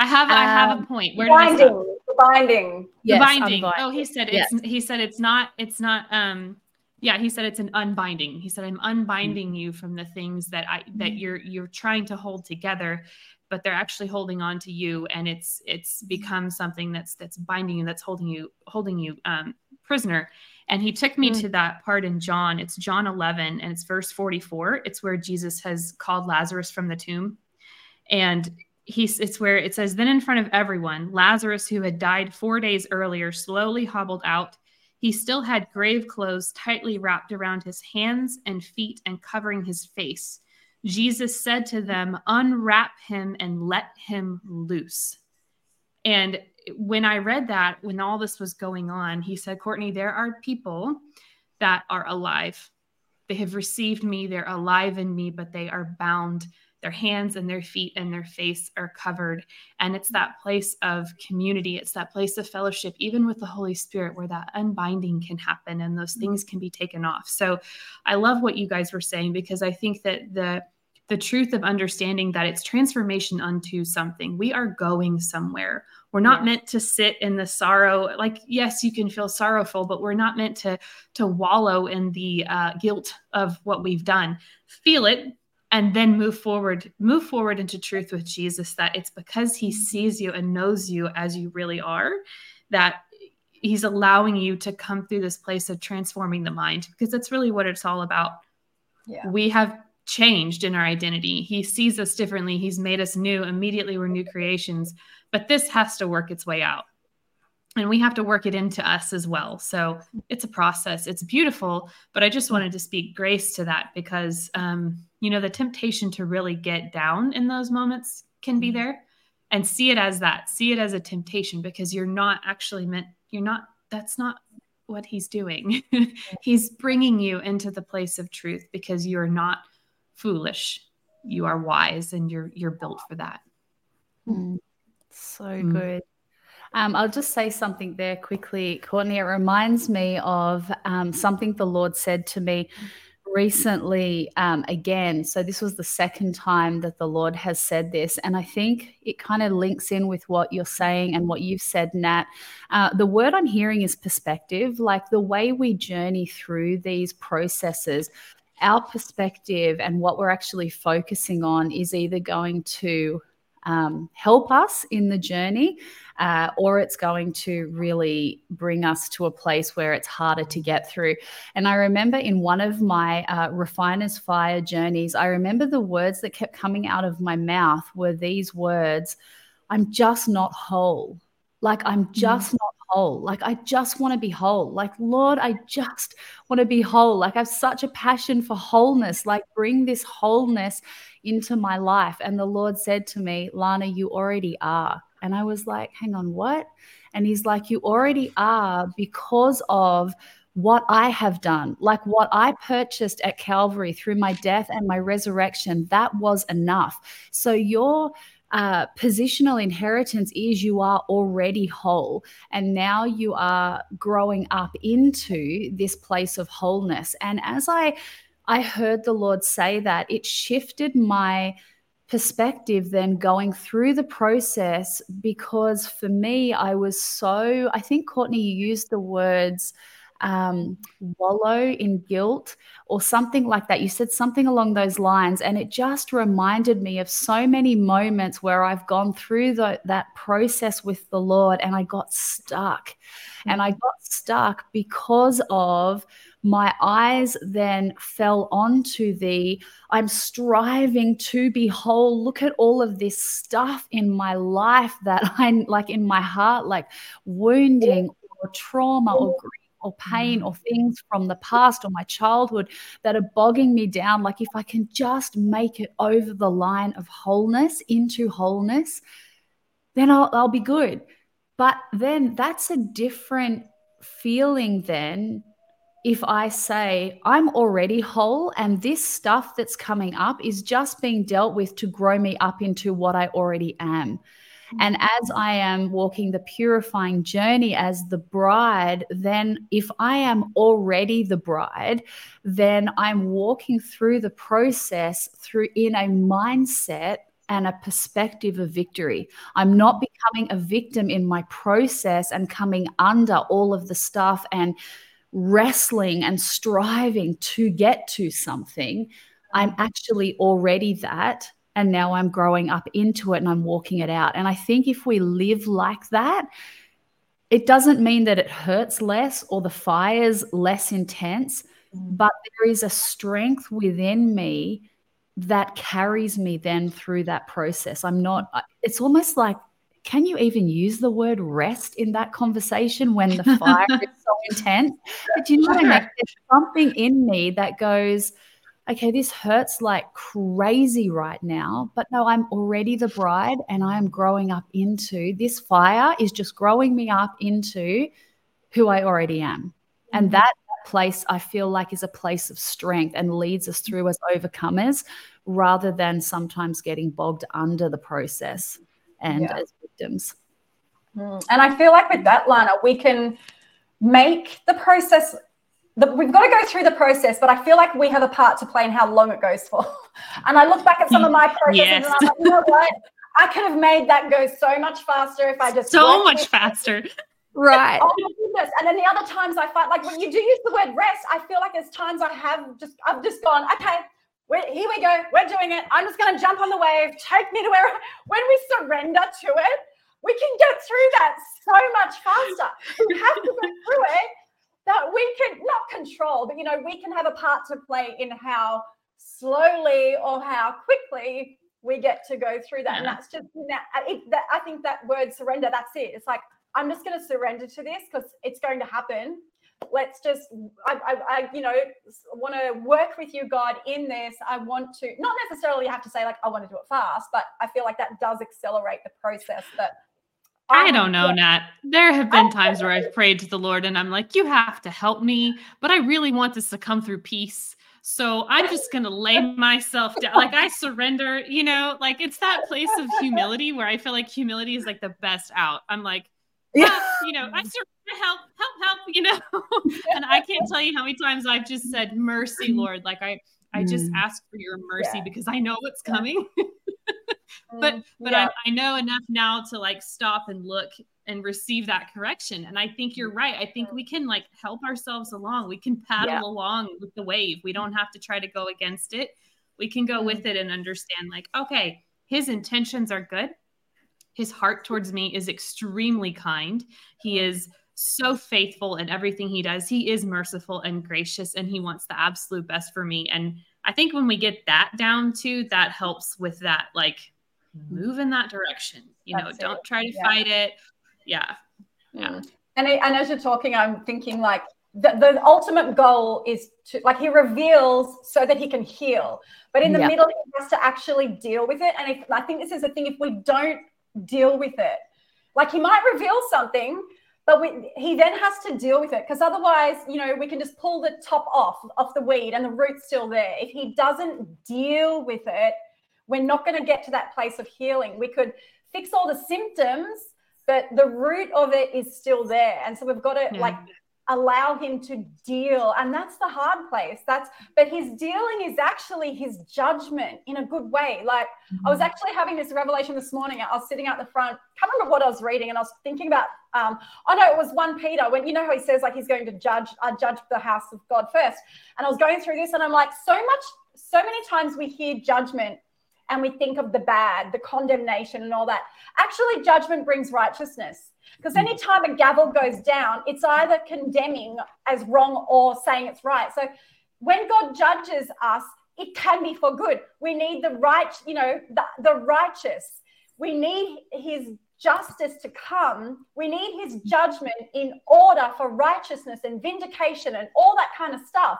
I have um, I have a um, point. Where binding, did I stop? The binding. Yes, the binding. Oh, he said it's yes. he said it's not it's not um yeah he said it's an unbinding he said i'm unbinding you from the things that i that you're you're trying to hold together but they're actually holding on to you and it's it's become something that's that's binding you that's holding you holding you um, prisoner and he took me mm. to that part in john. It's john 11 and it's verse 44 it's where jesus has called lazarus from the tomb. And he's it's where it says then in front of everyone lazarus who had died four days earlier slowly hobbled out. He still had grave clothes tightly wrapped around his hands and feet and covering his face. Jesus said to them, Unwrap him and let him loose. And when I read that, when all this was going on, he said, Courtney, there are people that are alive. They have received me, they're alive in me, but they are bound their hands and their feet and their face are covered. And it's that place of community, it's that place of fellowship, even with the Holy Spirit, where that unbinding can happen and those things can be taken off. So I love what you guys were saying because I think that the the truth of understanding that it's transformation unto something. We are going somewhere. We're not yes. meant to sit in the sorrow. Like, yes, you can feel sorrowful, but we're not meant to to wallow in the uh, guilt of what we've done. Feel it, and then move forward move forward into truth with jesus that it's because he sees you and knows you as you really are that he's allowing you to come through this place of transforming the mind because that's really what it's all about yeah. we have changed in our identity he sees us differently he's made us new immediately we're new creations but this has to work its way out and we have to work it into us as well. So it's a process. It's beautiful, but I just wanted to speak grace to that because, um, you know, the temptation to really get down in those moments can be mm-hmm. there and see it as that, see it as a temptation because you're not actually meant, you're not, that's not what he's doing. he's bringing you into the place of truth because you're not foolish. You are wise and you're, you're built for that. Mm. So mm. good. Um, I'll just say something there quickly, Courtney. It reminds me of um, something the Lord said to me recently um, again. So, this was the second time that the Lord has said this. And I think it kind of links in with what you're saying and what you've said, Nat. Uh, the word I'm hearing is perspective, like the way we journey through these processes. Our perspective and what we're actually focusing on is either going to um, help us in the journey, uh, or it's going to really bring us to a place where it's harder to get through. And I remember in one of my uh, refiner's fire journeys, I remember the words that kept coming out of my mouth were these words I'm just not whole. Like, I'm mm. just not whole. Like, I just want to be whole. Like, Lord, I just want to be whole. Like, I have such a passion for wholeness. Like, bring this wholeness into my life. And the Lord said to me, Lana, you already are. And I was like, hang on, what? And he's like, you already are because of what I have done, like what I purchased at Calvary through my death and my resurrection, that was enough. So your uh, positional inheritance is you are already whole. And now you are growing up into this place of wholeness. And as i i heard the lord say that it shifted my perspective then going through the process because for me i was so i think courtney used the words um, wallow in guilt or something like that. You said something along those lines, and it just reminded me of so many moments where I've gone through the, that process with the Lord and I got stuck. Mm-hmm. And I got stuck because of my eyes then fell onto the I'm striving to be whole. Look at all of this stuff in my life that I'm like in my heart, like wounding or trauma or grief or pain or mm. things from the past or my childhood that are bogging me down. Like, if I can just make it over the line of wholeness into wholeness, then I'll, I'll be good. But then that's a different feeling, then, if I say, I'm already whole and this stuff that's coming up is just being dealt with to grow me up into what I already am. And as I am walking the purifying journey as the bride, then if I am already the bride, then I'm walking through the process through in a mindset and a perspective of victory. I'm not becoming a victim in my process and coming under all of the stuff and wrestling and striving to get to something. I'm actually already that and now I'm growing up into it and I'm walking it out. And I think if we live like that, it doesn't mean that it hurts less or the fire's less intense, mm. but there is a strength within me that carries me then through that process. I'm not, it's almost like, can you even use the word rest in that conversation when the fire is so intense? But you know what I mean? There's something in me that goes, okay, this hurts like crazy right now, but no, I'm already the bride and I am growing up into this fire is just growing me up into who I already am. And mm-hmm. that place I feel like is a place of strength and leads us through as overcomers rather than sometimes getting bogged under the process and yeah. as victims. Mm. And I feel like with that, Lana, we can make the process the, we've got to go through the process, but I feel like we have a part to play in how long it goes for. And I look back at some of my processes yes. and I'm like, you know what? I could have made that go so much faster if I just so much faster. Right. Oh my goodness. And then the other times I find like when you do use the word rest, I feel like there's times I have just I've just gone, okay, here we go. We're doing it. I'm just gonna jump on the wave, take me to where when we surrender to it, we can get through that so much faster. We have to go through it that we can not control, but you know, we can have a part to play in how slowly or how quickly we get to go through that. Yeah. And that's just that, I think that word surrender, that's it. It's like, I'm just going to surrender to this because it's going to happen. Let's just, I, I, I you know, want to work with you, God, in this. I want to not necessarily have to say, like, I want to do it fast, but I feel like that does accelerate the process that I don't know, Nat. There have been times where I've prayed to the Lord and I'm like, you have to help me, but I really want this to come through peace. So I'm just going to lay myself down. Like I surrender, you know, like it's that place of humility where I feel like humility is like the best out. I'm like, yeah, ah, you know, I surrender, help, help, help, you know. and I can't tell you how many times I've just said, mercy, Lord. Like I, I just mm. ask for your mercy yeah. because I know what's coming. But mm, but yeah. I, I know enough now to like stop and look and receive that correction and i think you're right i think we can like help ourselves along we can paddle yeah. along with the wave we don't have to try to go against it we can go with mm-hmm. it and understand like okay his intentions are good his heart towards me is extremely kind he is so faithful in everything he does he is merciful and gracious and he wants the absolute best for me and i think when we get that down too that helps with that like. Move in that direction. You That's know, don't try to yeah. fight it. Yeah. Yeah. Mm. And, and as you're talking, I'm thinking like the, the ultimate goal is to like he reveals so that he can heal. But in the middle, he has to actually deal with it. And if I think this is the thing, if we don't deal with it, like he might reveal something, but we, he then has to deal with it because otherwise, you know, we can just pull the top off off the weed and the root's still there. If he doesn't deal with it, we're not going to get to that place of healing. We could fix all the symptoms, but the root of it is still there. And so we've got to yeah. like allow him to deal and that's the hard place that's but his dealing is actually his judgment in a good way like mm-hmm. i was mm-hmm. actually having this revelation this morning i was sitting out the front can't remember what i was reading and i was thinking about um oh no it was one peter when you know how he says like he's going to judge uh, judge the house of god first and i was going through this and i'm like so much so many times we hear judgment and we think of the bad the condemnation and all that actually judgment brings righteousness because hmm. anytime a gavel goes down, it's either condemning as wrong or saying it's right. So when God judges us, it can be for good. We need the right, you know, the, the righteous. We need his justice to come. We need his judgment in order for righteousness and vindication and all that kind of stuff.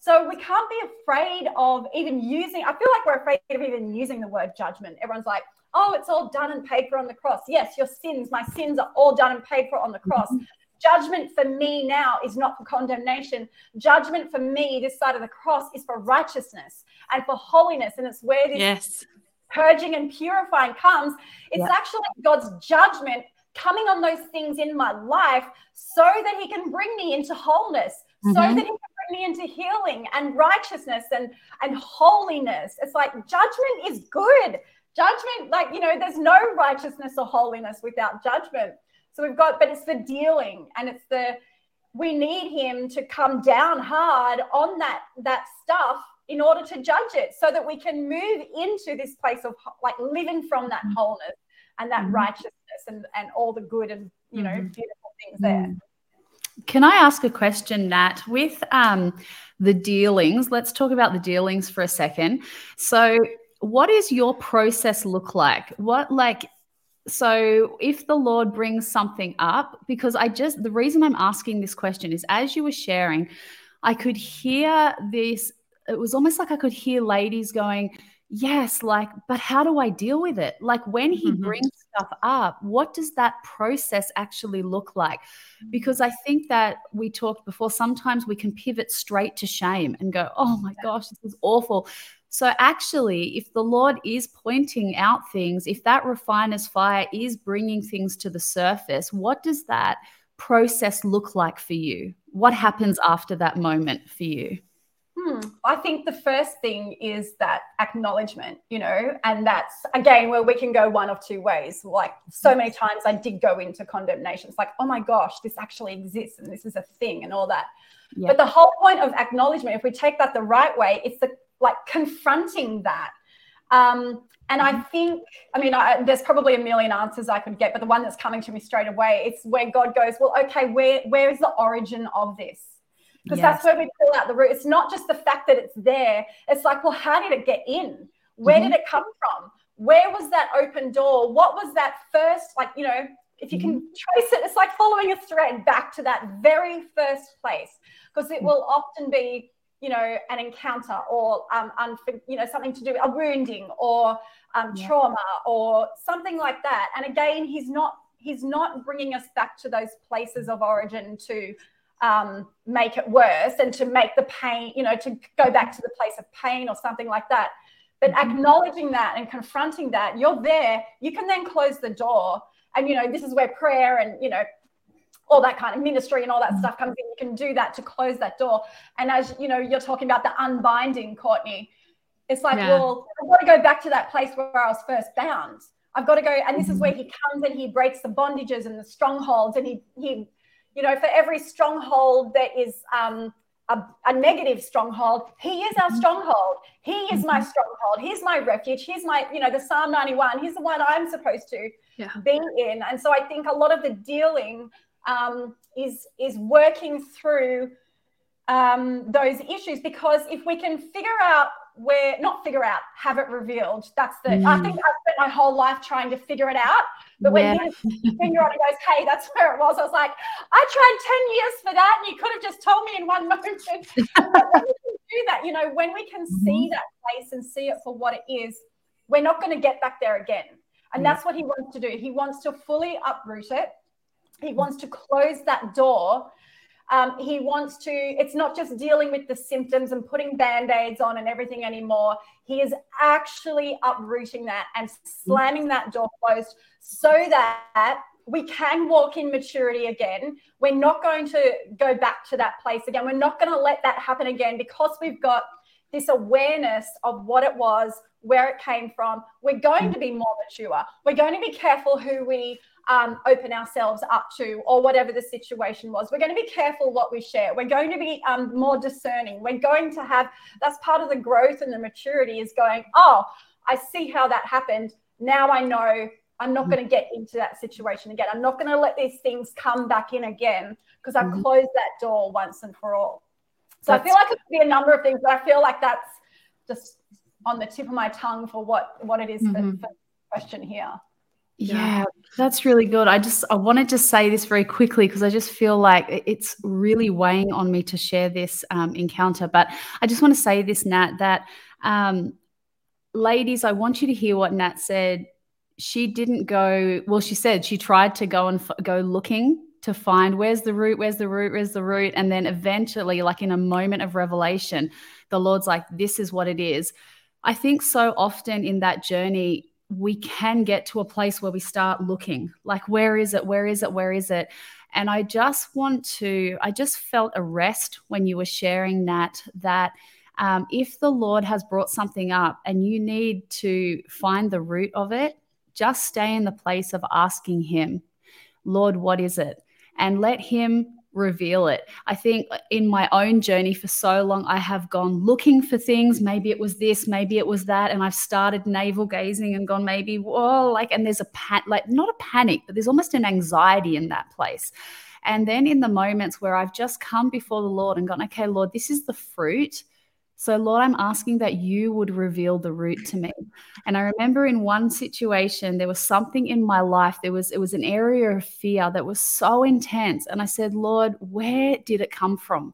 So we can't be afraid of even using, I feel like we're afraid of even using the word judgment. Everyone's like, oh, it's all done and paid for on the cross. Yes, your sins, my sins are all done and paid for on the cross. Mm-hmm. Judgment for me now is not for condemnation. Judgment for me, this side of the cross, is for righteousness and for holiness. And it's where this yes. purging and purifying comes. It's yeah. actually God's judgment coming on those things in my life so that He can bring me into wholeness, mm-hmm. so that He can me into healing and righteousness and, and holiness. It's like judgment is good judgment, like, you know, there's no righteousness or holiness without judgment. So we've got, but it's the dealing and it's the, we need him to come down hard on that, that stuff in order to judge it so that we can move into this place of like living from that mm-hmm. wholeness and that mm-hmm. righteousness and, and all the good and, you know, mm-hmm. beautiful things there. Can I ask a question, Nat? With um, the dealings, let's talk about the dealings for a second. So, what does your process look like? What like so if the Lord brings something up, because I just the reason I'm asking this question is as you were sharing, I could hear this. It was almost like I could hear ladies going, Yes, like, but how do I deal with it? Like when he mm-hmm. brings stuff up, what does that process actually look like? Because I think that we talked before, sometimes we can pivot straight to shame and go, Oh my gosh, this is awful. So, actually, if the Lord is pointing out things, if that refiner's fire is bringing things to the surface, what does that process look like for you? What happens after that moment for you? I think the first thing is that acknowledgement, you know, and that's again where we can go one of two ways. Like so many times I did go into condemnation. It's like, oh my gosh, this actually exists and this is a thing and all that. Yeah. But the whole point of acknowledgement, if we take that the right way, it's the like confronting that. Um, and I mm-hmm. think, I mean, I, there's probably a million answers I could get, but the one that's coming to me straight away, it's where God goes, well, okay, where where is the origin of this? Because yes. that's where we pull out the root. It's not just the fact that it's there. It's like, well, how did it get in? Where mm-hmm. did it come from? Where was that open door? What was that first, like, you know, if you can mm-hmm. trace it, it's like following a thread back to that very first place, because it mm. will often be you know, an encounter or, um, unf- you know, something to do with a wounding or um, yeah. trauma or something like that. And again, he's not he's not bringing us back to those places of origin to um, make it worse and to make the pain, you know, to go back to the place of pain or something like that. But mm-hmm. acknowledging that and confronting that, you're there. You can then close the door. And you know, this is where prayer and you know all that kind of ministry and all that mm. stuff comes in. You can do that to close that door. And as you know, you're talking about the unbinding, Courtney. It's like, yeah. well, I've got to go back to that place where I was first bound. I've got to go, and this is where he comes and he breaks the bondages and the strongholds, and he he, you know, for every stronghold that is um, a, a, negative stronghold, he is our mm-hmm. stronghold. He is my mm-hmm. stronghold. He's my refuge. He's my, you know, the Psalm 91. He's the one I'm supposed to yeah. be in. And so I think a lot of the dealing um, is is working through um, those issues because if we can figure out where not figure out have it revealed that's the mm. i think i spent my whole life trying to figure it out but when yeah. he finger on it goes hey that's where it was. I was like i tried 10 years for that and you could have just told me in one moment. Do that you know when we can mm-hmm. see that place and see it for what it is we're not going to get back there again. And that's what he wants to do. He wants to fully uproot it. He wants to close that door Um, he wants to, it's not just dealing with the symptoms and putting band aids on and everything anymore. He is actually uprooting that and slamming that door closed so that we can walk in maturity again. We're not going to go back to that place again. We're not going to let that happen again because we've got this awareness of what it was, where it came from. We're going to be more mature. We're going to be careful who we um, open ourselves up to, or whatever the situation was. We're going to be careful what we share. We're going to be um, more discerning. We're going to have that's part of the growth and the maturity is going, oh, I see how that happened. Now I know I'm not mm-hmm. going to get into that situation again. I'm not going to let these things come back in again because I've mm-hmm. closed that door once and for all. So that's, I feel like it could be a number of things, but I feel like that's just on the tip of my tongue for what what it is mm-hmm. for, for the question here. Yeah, that's really good. I just I wanted to say this very quickly because I just feel like it's really weighing on me to share this um, encounter. But I just want to say this, Nat, that um, ladies, I want you to hear what Nat said. She didn't go. Well, she said she tried to go and f- go looking to find where's the root, where's the root, where's the root, and then eventually, like in a moment of revelation, the Lord's like, "This is what it is." I think so often in that journey we can get to a place where we start looking like where is it? Where is it? Where is it? And i just want to i just felt a rest when you were sharing that that um, if the lord has brought something up and you need to find the root of it just stay in the place of asking him lord what is it? And let him reveal it. I think uh, in my own journey for so long, I have gone looking for things. Maybe it was this, maybe it was that. And I've started navel gazing and gone, maybe, whoa, like, and there's a pat, like, not a panic, but there's almost an anxiety in that place. And then in the moments where I've just come before the Lord and gone, okay, Lord, this is the fruit so, Lord, I'm asking that you would reveal the root to me. And I remember in one situation, there was something in my life. There was it was an area of fear that was so intense. And I said, Lord, where did it come from?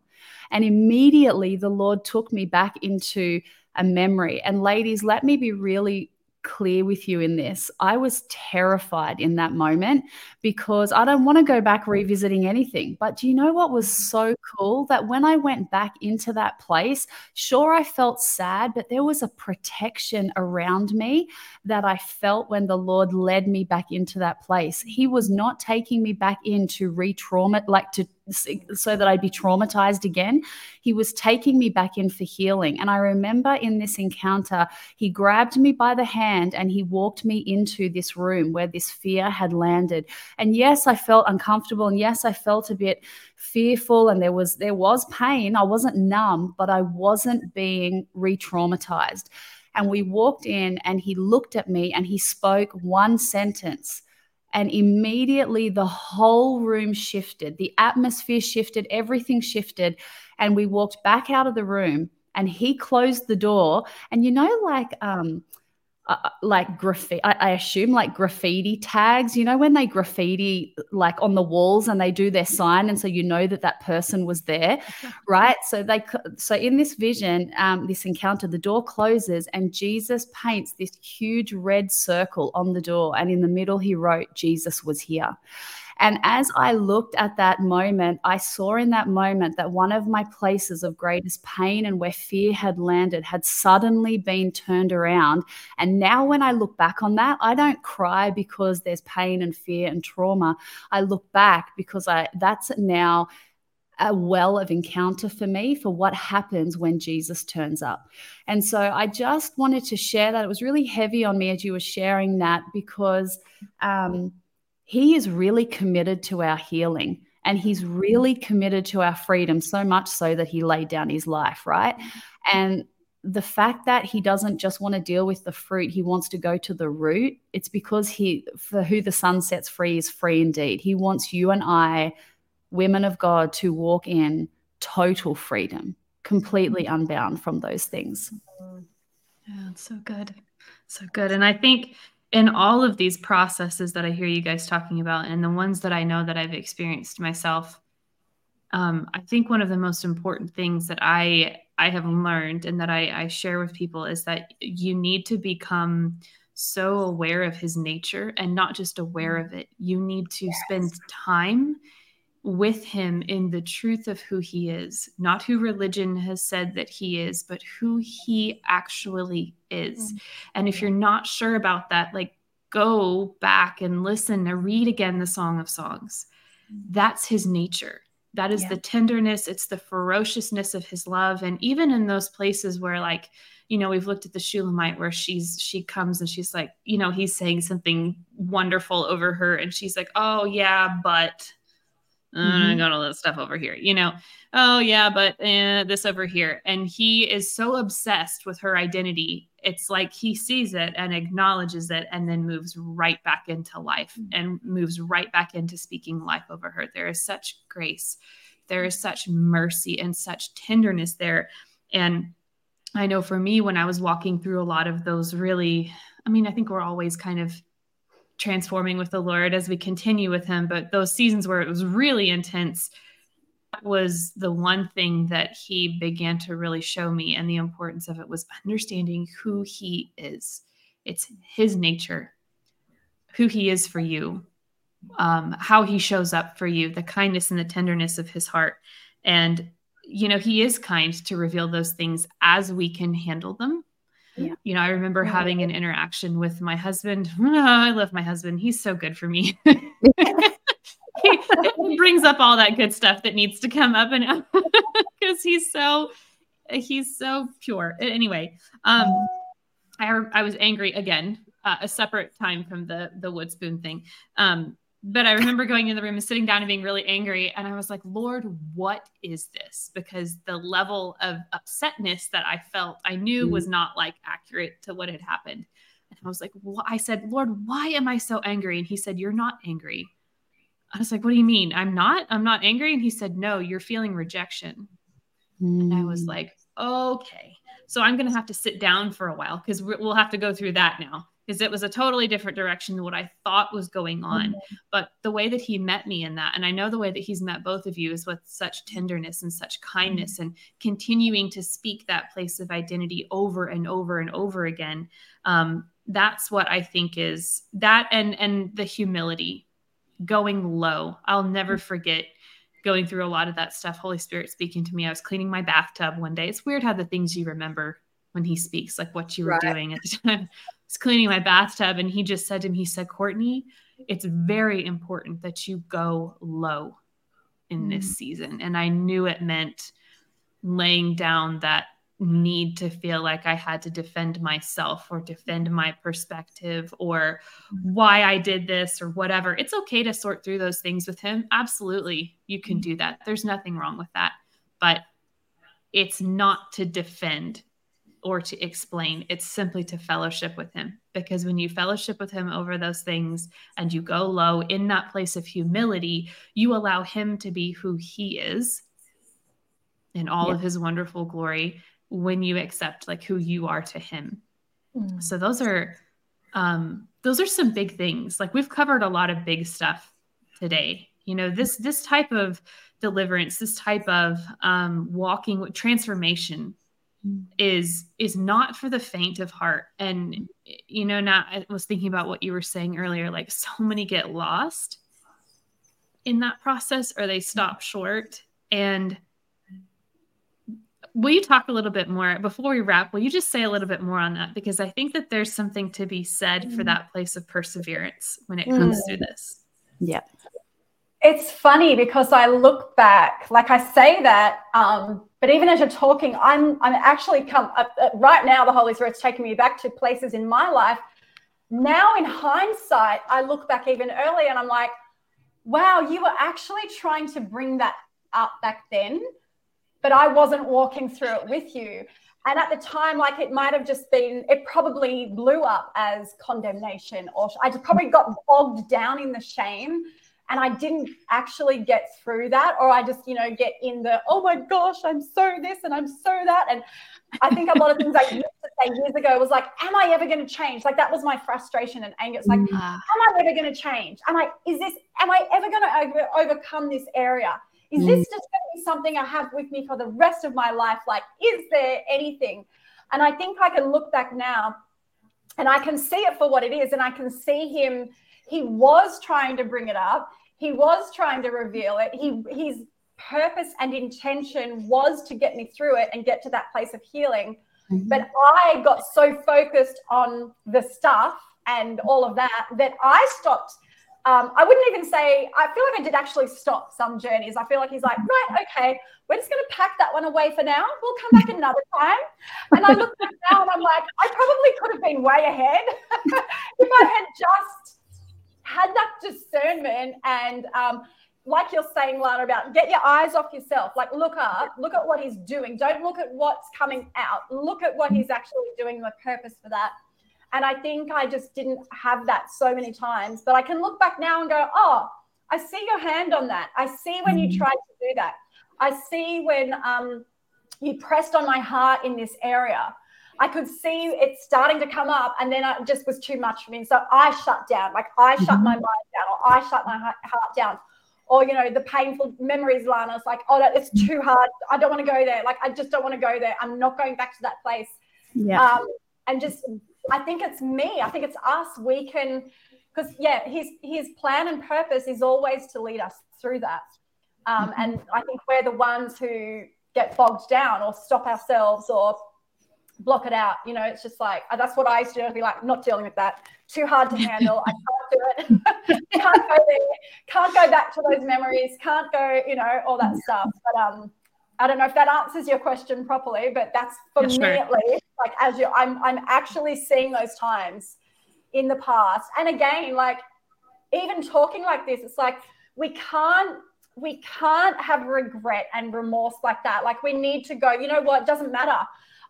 And immediately the Lord took me back into a memory. And ladies, let me be really clear with you in this. I was terrified in that moment because I don't want to go back revisiting anything. But do you know what was so cool? That when I went back into that place, sure, I felt sad, but there was a protection around me that I felt when the Lord led me back into that place. He was not taking me back in to re trauma, like to so that I'd be traumatized again. He was taking me back in for healing. And I remember in this encounter, he grabbed me by the hand and he walked me into this room where this fear had landed. And yes, I felt uncomfortable. And yes, I felt a bit fearful and there was there was pain. I wasn't numb, but I wasn't being re-traumatized. And we walked in and he looked at me and he spoke one sentence and immediately the whole room shifted, the atmosphere shifted, everything shifted. And we walked back out of the room and he closed the door. And you know, like, um, uh, uh, like graffiti, I, I, assume like graffiti tags, you know, when they graffiti like on the walls and they do their sign. And so you know that that person was there, right? So they, so in this vision, um, this encounter, the door closes and Jesus paints this huge red circle on the door. And in the middle, he wrote, Jesus was here. And as I looked at that moment, I saw in that moment that one of my places of greatest pain and where fear had landed had suddenly been turned around. And now, when I look back on that, I don't cry because there's pain and fear and trauma. I look back because I that's now a well of encounter for me for what happens when Jesus turns up. And so I just wanted to share that. It was really heavy on me as you were sharing that because um, he is really committed to our healing and he's really committed to our freedom so much so that he laid down his life, right? And the fact that he doesn't just want to deal with the fruit, he wants to go to the root. It's because he, for who the Son sets free, is free indeed. He wants you and I, women of God, to walk in total freedom, completely unbound from those things. Yeah, so good. So good. And I think in all of these processes that I hear you guys talking about, and the ones that I know that I've experienced myself, um, I think one of the most important things that I I have learned and that I, I share with people is that you need to become so aware of his nature and not just aware of it. You need to yes. spend time with him in the truth of who he is, not who religion has said that he is, but who he actually is. Mm-hmm. And if you're not sure about that, like go back and listen and read again the Song of Songs. Mm-hmm. That's his nature. That is yeah. the tenderness, it's the ferociousness of his love. And even in those places where, like, you know, we've looked at the Shulamite where she's she comes and she's like, you know, he's saying something wonderful over her, and she's like, Oh yeah, but mm-hmm. I got all that stuff over here, you know. Oh yeah, but uh, this over here, and he is so obsessed with her identity. It's like he sees it and acknowledges it, and then moves right back into life mm-hmm. and moves right back into speaking life over her. There is such grace, there is such mercy and such tenderness there, and I know for me when I was walking through a lot of those really, I mean, I think we're always kind of transforming with the Lord as we continue with Him. But those seasons where it was really intense was the one thing that He began to really show me. And the importance of it was understanding who He is. It's His nature, who He is for you, um, how He shows up for you, the kindness and the tenderness of His heart. And, you know, He is kind to reveal those things as we can handle them yeah. You know, I remember having an interaction with my husband. Oh, I love my husband. He's so good for me. he brings up all that good stuff that needs to come up and because he's so he's so pure. Anyway, um I I was angry again, uh, a separate time from the the wood spoon thing. Um but I remember going in the room and sitting down and being really angry. And I was like, Lord, what is this? Because the level of upsetness that I felt, I knew mm. was not like accurate to what had happened. And I was like, well, I said, Lord, why am I so angry? And he said, You're not angry. I was like, What do you mean? I'm not? I'm not angry. And he said, No, you're feeling rejection. Mm. And I was mm. like, Okay. So I'm going to have to sit down for a while because we'll have to go through that now because it was a totally different direction than what I thought was going on. Mm-hmm. But the way that he met me in that, and I know the way that he's met both of you is with such tenderness and such kindness mm-hmm. and continuing to speak that place of identity over and over and over again. Um, that's what I think is that and and the humility, going low. I'll never mm-hmm. forget going through a lot of that stuff. Holy Spirit speaking to me. I was cleaning my bathtub one day. It's weird how the things you remember when he speaks, like what you were right. doing at the time was cleaning my bathtub and he just said to me, he said, Courtney, it's very important that you go low in this mm. season. And I knew it meant laying down that need to feel like I had to defend myself or defend my perspective or why I did this or whatever. It's okay to sort through those things with him. Absolutely, you can do that. There's nothing wrong with that. But it's not to defend or to explain. It's simply to fellowship with Him. Because when you fellowship with Him over those things and you go low in that place of humility, you allow Him to be who He is in all yeah. of His wonderful glory when you accept like who you are to Him. Mm. So those are um those are some big things. Like we've covered a lot of big stuff today. You know, this this type of deliverance, this type of um walking transformation is is not for the faint of heart. And you know now i was thinking about what you were saying earlier like so many get lost in that process or they stop short. And will you talk a little bit more before we wrap will you just say a little bit more on that? Because i think that there's something to be said for mm. that place of perseverance when it comes mm. through this. Yeah. It's funny because I look back, like I say that, um, but even as you're talking, I'm I'm actually come uh, uh, right now. The Holy Spirit's taking me back to places in my life. Now, in hindsight, I look back even earlier, and I'm like, wow, you were actually trying to bring that up back then, but I wasn't walking through it with you. And at the time, like it might have just been, it probably blew up as condemnation, or I just probably got bogged down in the shame and I didn't actually get through that, or I just, you know, get in the, oh my gosh, I'm so this and I'm so that. And I think a lot of things I used to say years ago was like, am I ever going to change? Like that was my frustration and anger. It's like, mm. am I ever going to change? Am I, is this, am I ever going to over, overcome this area? Is mm. this just going to be something I have with me for the rest of my life? Like, is there anything? And I think I can look back now and I can see it for what it is. And I can see him he was trying to bring it up. he was trying to reveal it. He his purpose and intention was to get me through it and get to that place of healing. Mm-hmm. But I got so focused on the stuff and all of that that I stopped. Um, I wouldn't even say, I feel like I did actually stop some journeys. I feel like he's like, right, okay, we're just going to pack that one away for now. We'll come back another time. And I look back now and I'm like, I probably could have been way ahead if I had just had that discernment and, um, like you're saying, Lana, about get your eyes off yourself. Like, look up, look at what he's doing. Don't look at what's coming out. Look at what he's actually doing, the purpose for that. And I think I just didn't have that so many times. But I can look back now and go, oh, I see your hand on that. I see when you mm-hmm. tried to do that. I see when um, you pressed on my heart in this area. I could see it starting to come up, and then it just was too much for me. So I shut down, like I shut my mm-hmm. mind down, or I shut my heart down. Or you know the painful memories lana it's like oh it's too hard. I don't want to go there. Like i just don't want to go there. I'm not going back to that place. Yeah. Um, and just i think it's me. I think it's us. We can because yeah his his plan and purpose is always to lead us through that. Um, mm-hmm. and i think we're the ones who get bogged down or stop ourselves or block it out you know it's just like that's what i used to do I'd be like not dealing with that too hard to handle. I can't do it. can't go there. Can't go back to those memories. Can't go, you know, all that stuff. But um, I don't know if that answers your question properly, but that's for yes, me at least. Like as you, I'm I'm actually seeing those times in the past, and again, like even talking like this, it's like we can't we can't have regret and remorse like that. Like we need to go. You know what? It doesn't matter.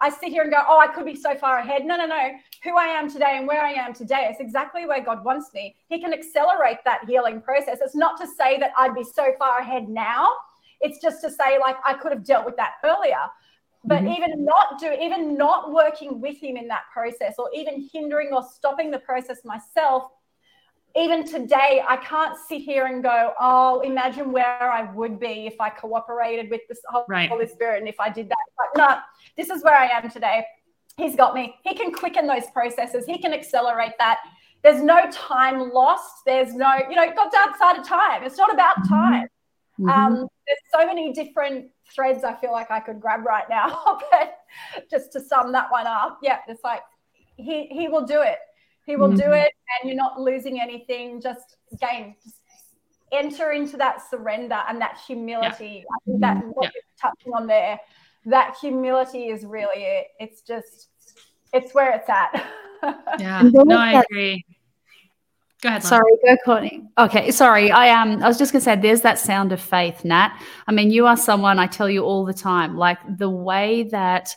I sit here and go, oh, I could be so far ahead. No, no, no. Who I am today and where I am today is exactly where God wants me. He can accelerate that healing process. It's not to say that I'd be so far ahead now. It's just to say, like, I could have dealt with that earlier. But mm-hmm. even not do, even not working with him in that process, or even hindering or stopping the process myself, even today, I can't sit here and go, oh, imagine where I would be if I cooperated with the right. Holy Spirit and if I did that. But no, this is where I am today. He's got me. He can quicken those processes. He can accelerate that. There's no time lost. There's no, you know, God's outside of time. It's not about mm-hmm. time. Mm-hmm. Um, there's so many different threads I feel like I could grab right now. but just to sum that one up, yeah, it's like he he will do it. He will mm-hmm. do it, and you're not losing anything. Just again, just enter into that surrender and that humility. Yeah. I think that what yeah. you're touching on there, that humility is really it. It's just, it's where it's at. yeah, no, I agree. Go ahead. Sorry, go Courtney. Okay, sorry. I um I was just gonna say there's that sound of faith, Nat. I mean, you are someone I tell you all the time, like the way that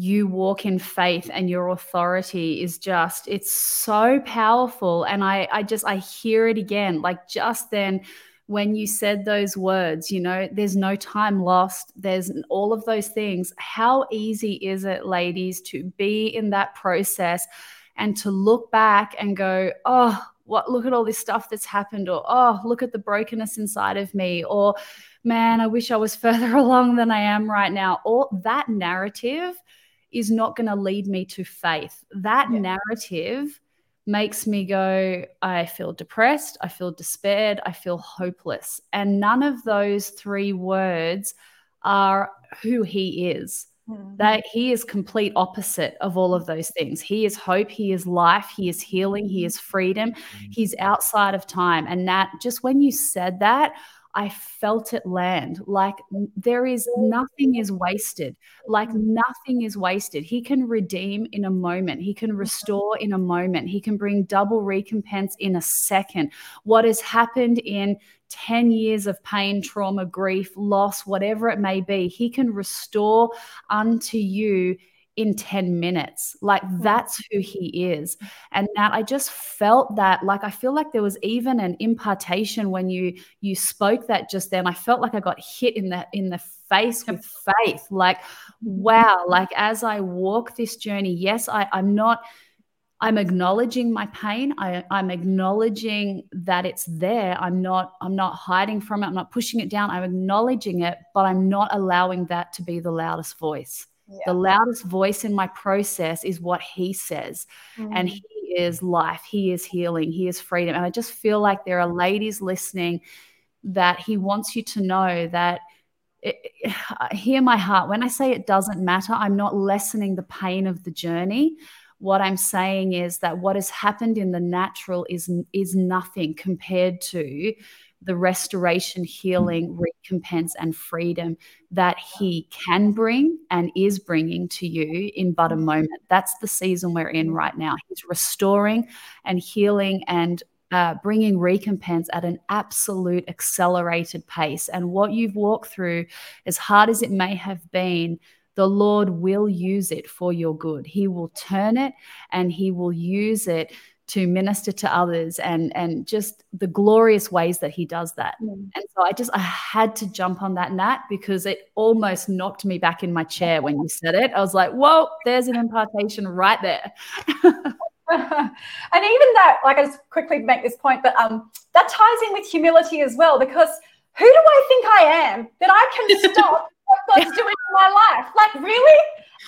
you walk in faith and your authority is just it's so powerful. And i i just i hear it again like just then when you said those words you know there's no time lost. There's all of those things. How easy is it ladies to be in that process and to look back and go oh what look at all this stuff that's happened or oh look at the brokenness inside of me or man i wish i was further along than i am right now or that narrative is not going to lead me to faith. That yeah. narrative makes me go, I feel depressed, I feel despaired, I feel hopeless. And none of those three words are who he is. Mm-hmm. That he is complete opposite of all of those things. He is hope, he is life, he is healing, he is freedom, mm-hmm. he's outside of time. And that just when you said that, I felt it land. Like there is nothing is wasted. Like nothing is wasted. He can redeem in a moment. He can restore in a moment. He can bring double recompense in a second. What has happened in 10 years of pain, trauma, grief, loss, whatever it may be, he can restore unto you in 10 minutes. Like that's who he is. And that I just felt that like I feel like there was even an impartation when you you spoke that just then. I felt like I got hit in the in the face with faith. Like, mm-hmm. wow, like as I walk this journey, yes, I, I'm not I'm acknowledging my pain. I, I'm acknowledging that it's there. I'm not, I'm not hiding from it. I'm not pushing it down. I'm acknowledging it, but I'm not allowing that to be the loudest voice. Yeah. The loudest voice in my process is what he says. Mm-hmm. And he is life, He is healing, He is freedom. And I just feel like there are ladies listening that He wants you to know that. It, hear my heart. When I say it doesn't matter, I'm not lessening the pain of the journey. What I'm saying is that what has happened in the natural is is nothing compared to the restoration, healing, recompense, and freedom that He can bring and is bringing to you in but a moment. That's the season we're in right now. He's restoring and healing and uh, bringing recompense at an absolute accelerated pace. And what you've walked through, as hard as it may have been, the Lord will use it for your good. He will turn it and He will use it to minister to others and and just the glorious ways that he does that. Mm. and so i just i had to jump on that nat because it almost knocked me back in my chair when you said it. I was like whoa there's an impartation right there. And even that like i just quickly make this point but um that ties in with humility as well because who do i think i am that i can stop what god's doing in my life? Like really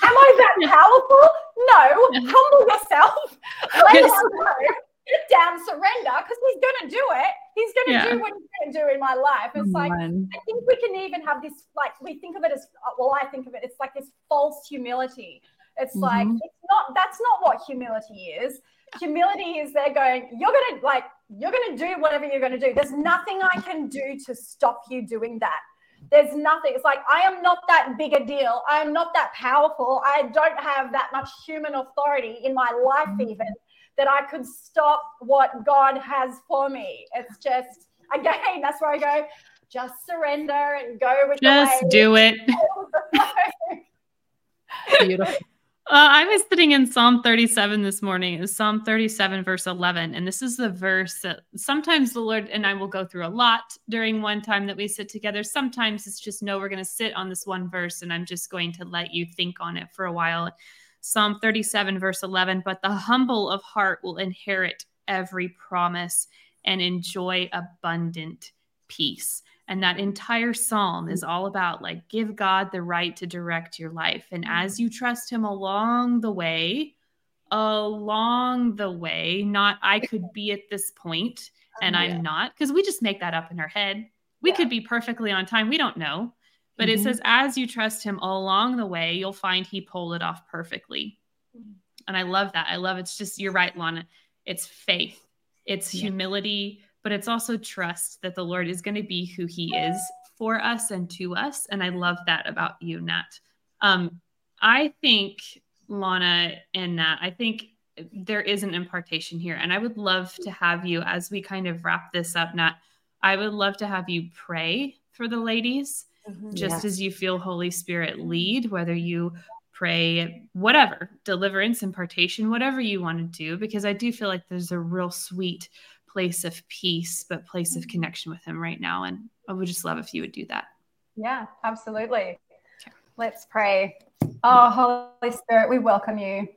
Am I that powerful? No. Humble yourself. Let yes. Sit down, surrender, because he's going to do it. He's going to yeah. do what he's going to do in my life. It's like, I think we can even have this, like, we think of it as, well, I think of it, it's like this false humility. It's mm-hmm. like, it's not, that's not what humility is. Humility is they're going, you're going to, like, you're going to do whatever you're going to do. There's nothing I can do to stop you doing that. There's nothing. It's like, I am not that big a deal. I am not that powerful. I don't have that much human authority in my life, mm-hmm. even that I could stop what God has for me. It's just, again, that's where I go, just surrender and go with just do it. Beautiful. I was sitting in Psalm 37 this morning. It was Psalm 37, verse 11. And this is the verse that sometimes the Lord and I will go through a lot during one time that we sit together. Sometimes it's just, no, we're going to sit on this one verse and I'm just going to let you think on it for a while. Psalm 37, verse 11. But the humble of heart will inherit every promise and enjoy abundant peace. And that entire psalm is all about like, give God the right to direct your life. And mm-hmm. as you trust Him along the way, along the way, not I could be at this point and yeah. I'm not, because we just make that up in our head. We yeah. could be perfectly on time. We don't know. But mm-hmm. it says, as you trust Him along the way, you'll find He pulled it off perfectly. Mm-hmm. And I love that. I love it's just, you're right, Lana. It's faith, it's yeah. humility but it's also trust that the Lord is going to be who He is for us and to us. And I love that about you, Nat. Um, I think, Lana and Nat, I think there is an impartation here. And I would love to have you, as we kind of wrap this up, Nat, I would love to have you pray for the ladies, mm-hmm, just as you feel Holy Spirit lead, whether you pray, whatever, deliverance, impartation, whatever you want to do, because I do feel like there's a real sweet place of peace, but place of mm-hmm. connection with Him right now. And I would just love if you would do that. Yeah, absolutely. Okay. Let's pray. Oh, Holy Spirit, we welcome you.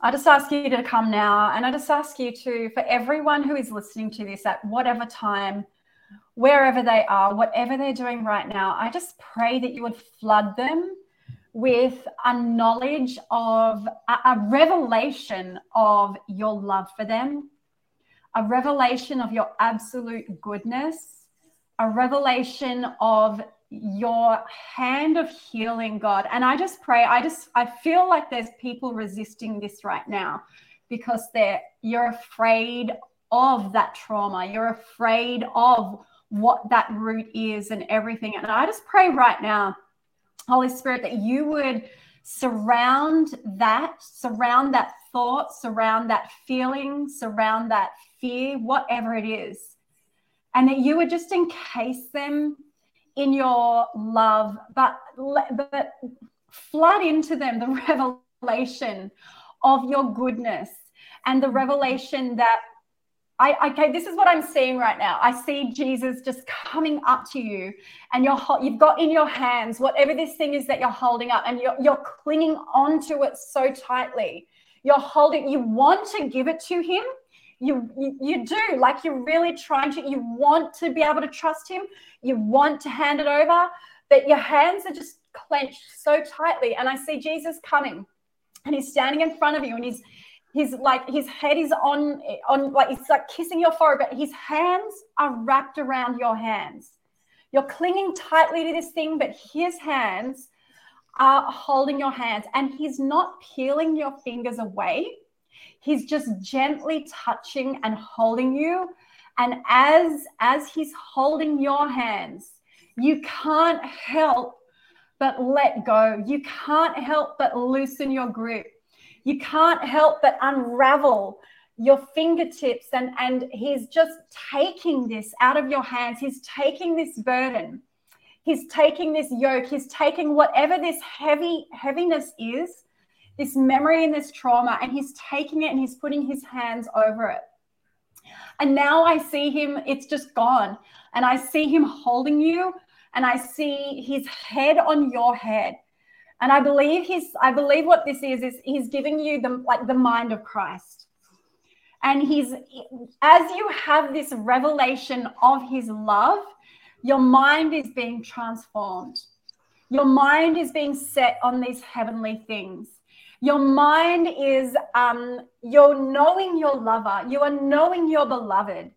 I just ask you to come now, and I just ask you to, for everyone who is listening to this at whatever time, wherever they are, whatever they're doing right now, I just pray that you would flood them with a knowledge of a, a revelation of your love for them, a revelation of your absolute goodness, a revelation of your hand of healing, God. And I just pray, I just, I feel like there's people resisting this right now because they're, you're afraid of that trauma. You're afraid of what that root is and everything. And I just pray right now, Holy Spirit, that you would surround that, surround that thought, surround that feeling, surround that fear, whatever it is. And that you would just encase them in your love, but, but flood into them the revelation of your goodness and the revelation that I, okay, this is what I'm seeing right now. I see Jesus just coming up to you, and you're you've got in your hands whatever this thing is that you're holding up, and you're you're clinging onto it so tightly. You're holding. You want to give it to Him. You, you do like you're really trying to. You want to be able to trust Him. You want to hand it over, but your hands are just clenched so tightly. And I see Jesus coming, and He's standing in front of you, and He's He's like his head is on on like he's like kissing your forehead, but his hands are wrapped around your hands. You're clinging tightly to this thing, but his hands are holding your hands, and he's not peeling your fingers away. He's just gently touching and holding you. And as as he's holding your hands, you can't help but let go. You can't help but loosen your grip. You can't help but unravel your fingertips. And and he's just taking this out of your hands. He's taking this burden. He's taking this yoke. He's taking whatever this heavy heaviness is this memory and this trauma and he's taking it and he's putting his hands over it and now i see him it's just gone and i see him holding you and i see his head on your head and I believe he's I believe what this is is he's giving you the like the mind of Christ. And he's as you have this revelation of his love, your mind is being transformed. Your mind is being set on these heavenly things. Your mind is um, you're knowing your lover, you are knowing your beloved,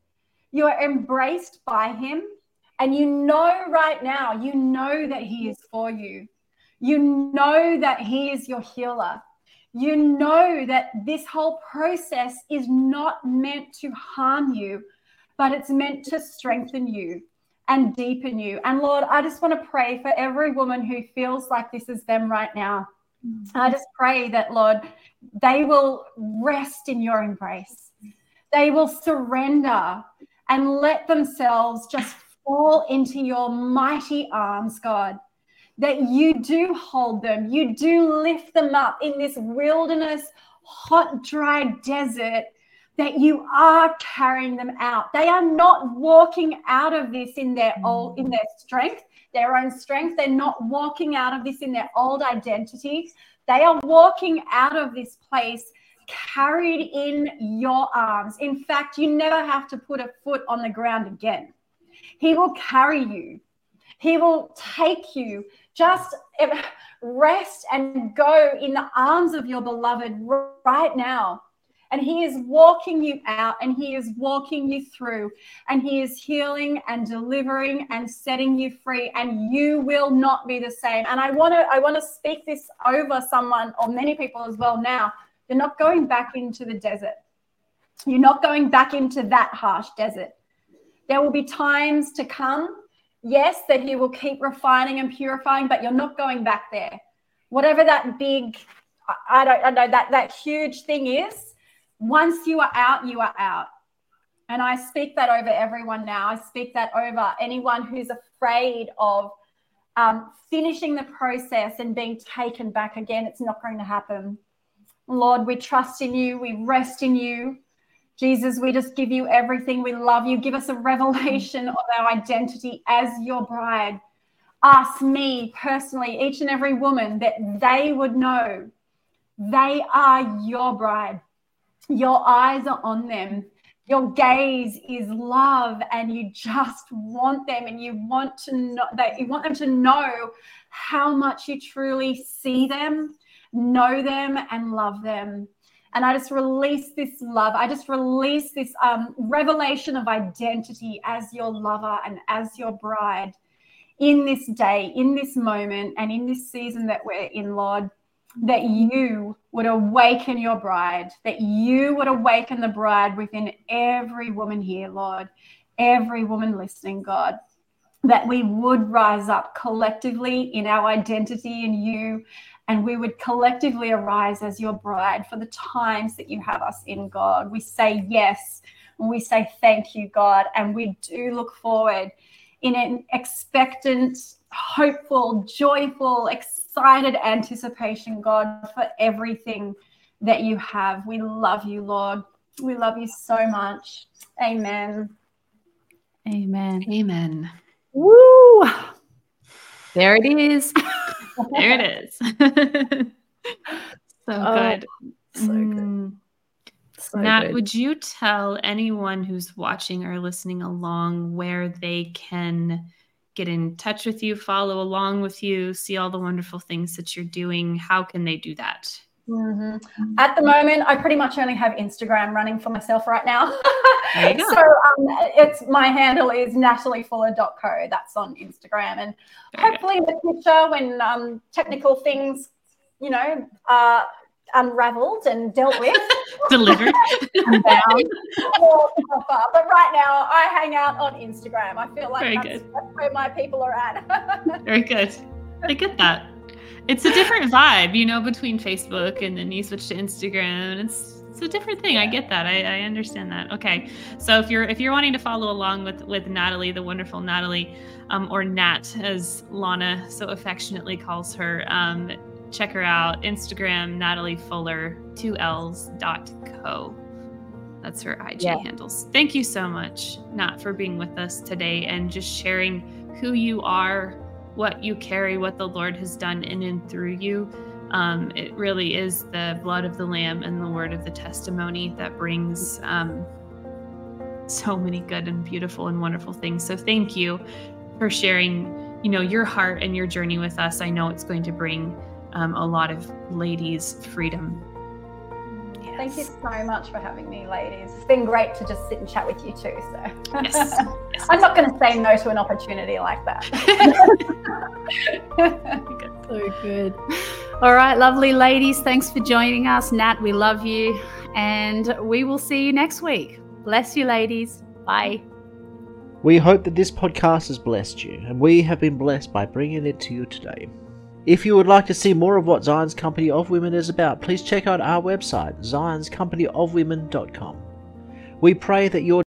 you are embraced by him, and you know right now, you know that he is for you. You know that He is your healer. You know that this whole process is not meant to harm you, but it's meant to strengthen you and deepen you. And Lord, I just want to pray for every woman who feels like this is them right now. I just pray that, Lord, they will rest in your embrace. They will surrender and let themselves just fall into your mighty arms, God that you do hold them, you do lift them up in this wilderness, hot, dry desert, that you are carrying them out. They are not walking out of this in their old in their strength, their own strength. They're not walking out of this in their old identity. They are walking out of this place carried in your arms. In fact, you never have to put a foot on the ground again. He will carry you. He will take you just eh, rest and go in the arms of your beloved right now. And he is walking you out and he is walking you through and he is healing and delivering and setting you free and you will not be the same. And I want to I want to speak this over someone or many people as well now. You're not going back into the desert. You're not going back into that harsh desert. There will be times to come yes, that he will keep refining and purifying, but you're not going back there. Whatever that big, I don't, I know that that huge thing is, once you are out, you are out. And I speak that over everyone now. I speak that over anyone who's afraid of um, finishing the process and being taken back again. It's not going to happen. Lord, we trust in you. We rest in you. Jesus, we just give you everything. We love you. Give us a revelation of our identity as your bride. Ask me personally, each and every woman, that they would know they are your bride. Your eyes are on them. Your gaze is love, and you just want them, and you want to know that you want them to know how much you truly see them, know them, and love them. And I just release this love. I just release this um, revelation of identity as your lover and as your bride in this day, in this moment, and in this season that we're in, Lord. That you would awaken your bride, that you would awaken the bride within every woman here, Lord, every woman listening, God that we would rise up collectively in our identity in you and we would collectively arise as your bride for the times that you have us in, God. We say yes and we say thank you, God, and we do look forward in an expectant, hopeful, joyful, excited anticipation, God, for everything that you have. We love you, Lord. We love you so much. Amen. Amen. Amen. Woo! There it is. there it is. so oh, good. So good. Mm. So Nat, good. would you tell anyone who's watching or listening along where they can get in touch with you, follow along with you, see all the wonderful things that you're doing? How can they do that? Mm-hmm. At the moment, I pretty much only have Instagram running for myself right now. so um, it's my handle is nataliefuller.co. That's on Instagram, and hopefully in the future, when um, technical things, you know, are unraveled and dealt with, delivered, but right now, I hang out on Instagram. I feel like that's, that's where my people are at. Very good. I get that it's a different vibe, you know, between Facebook and then you switch to Instagram. It's it's a different thing. I get that. I, I understand that. Okay, so if you're if you're wanting to follow along with with Natalie, the wonderful Natalie, um, or Nat as Lana so affectionately calls her, um, check her out. Instagram Natalie Fuller two L's dot co. That's her IG yeah. handles. Thank you so much, Nat, for being with us today and just sharing who you are what you carry, what the Lord has done in and through you. Um, it really is the blood of the Lamb and the word of the testimony that brings um, so many good and beautiful and wonderful things. So thank you for sharing, you know, your heart and your journey with us. I know it's going to bring um, a lot of ladies freedom Yes. Thank you so much for having me, ladies. It's been great to just sit and chat with you too. So yes. Yes. I'm not going to say no to an opportunity like that. so good. All right, lovely ladies. Thanks for joining us. Nat, we love you. And we will see you next week. Bless you, ladies. Bye. We hope that this podcast has blessed you, and we have been blessed by bringing it to you today. If you would like to see more of what Zion's Company of Women is about, please check out our website, zionscompanyofwomen.com. We pray that your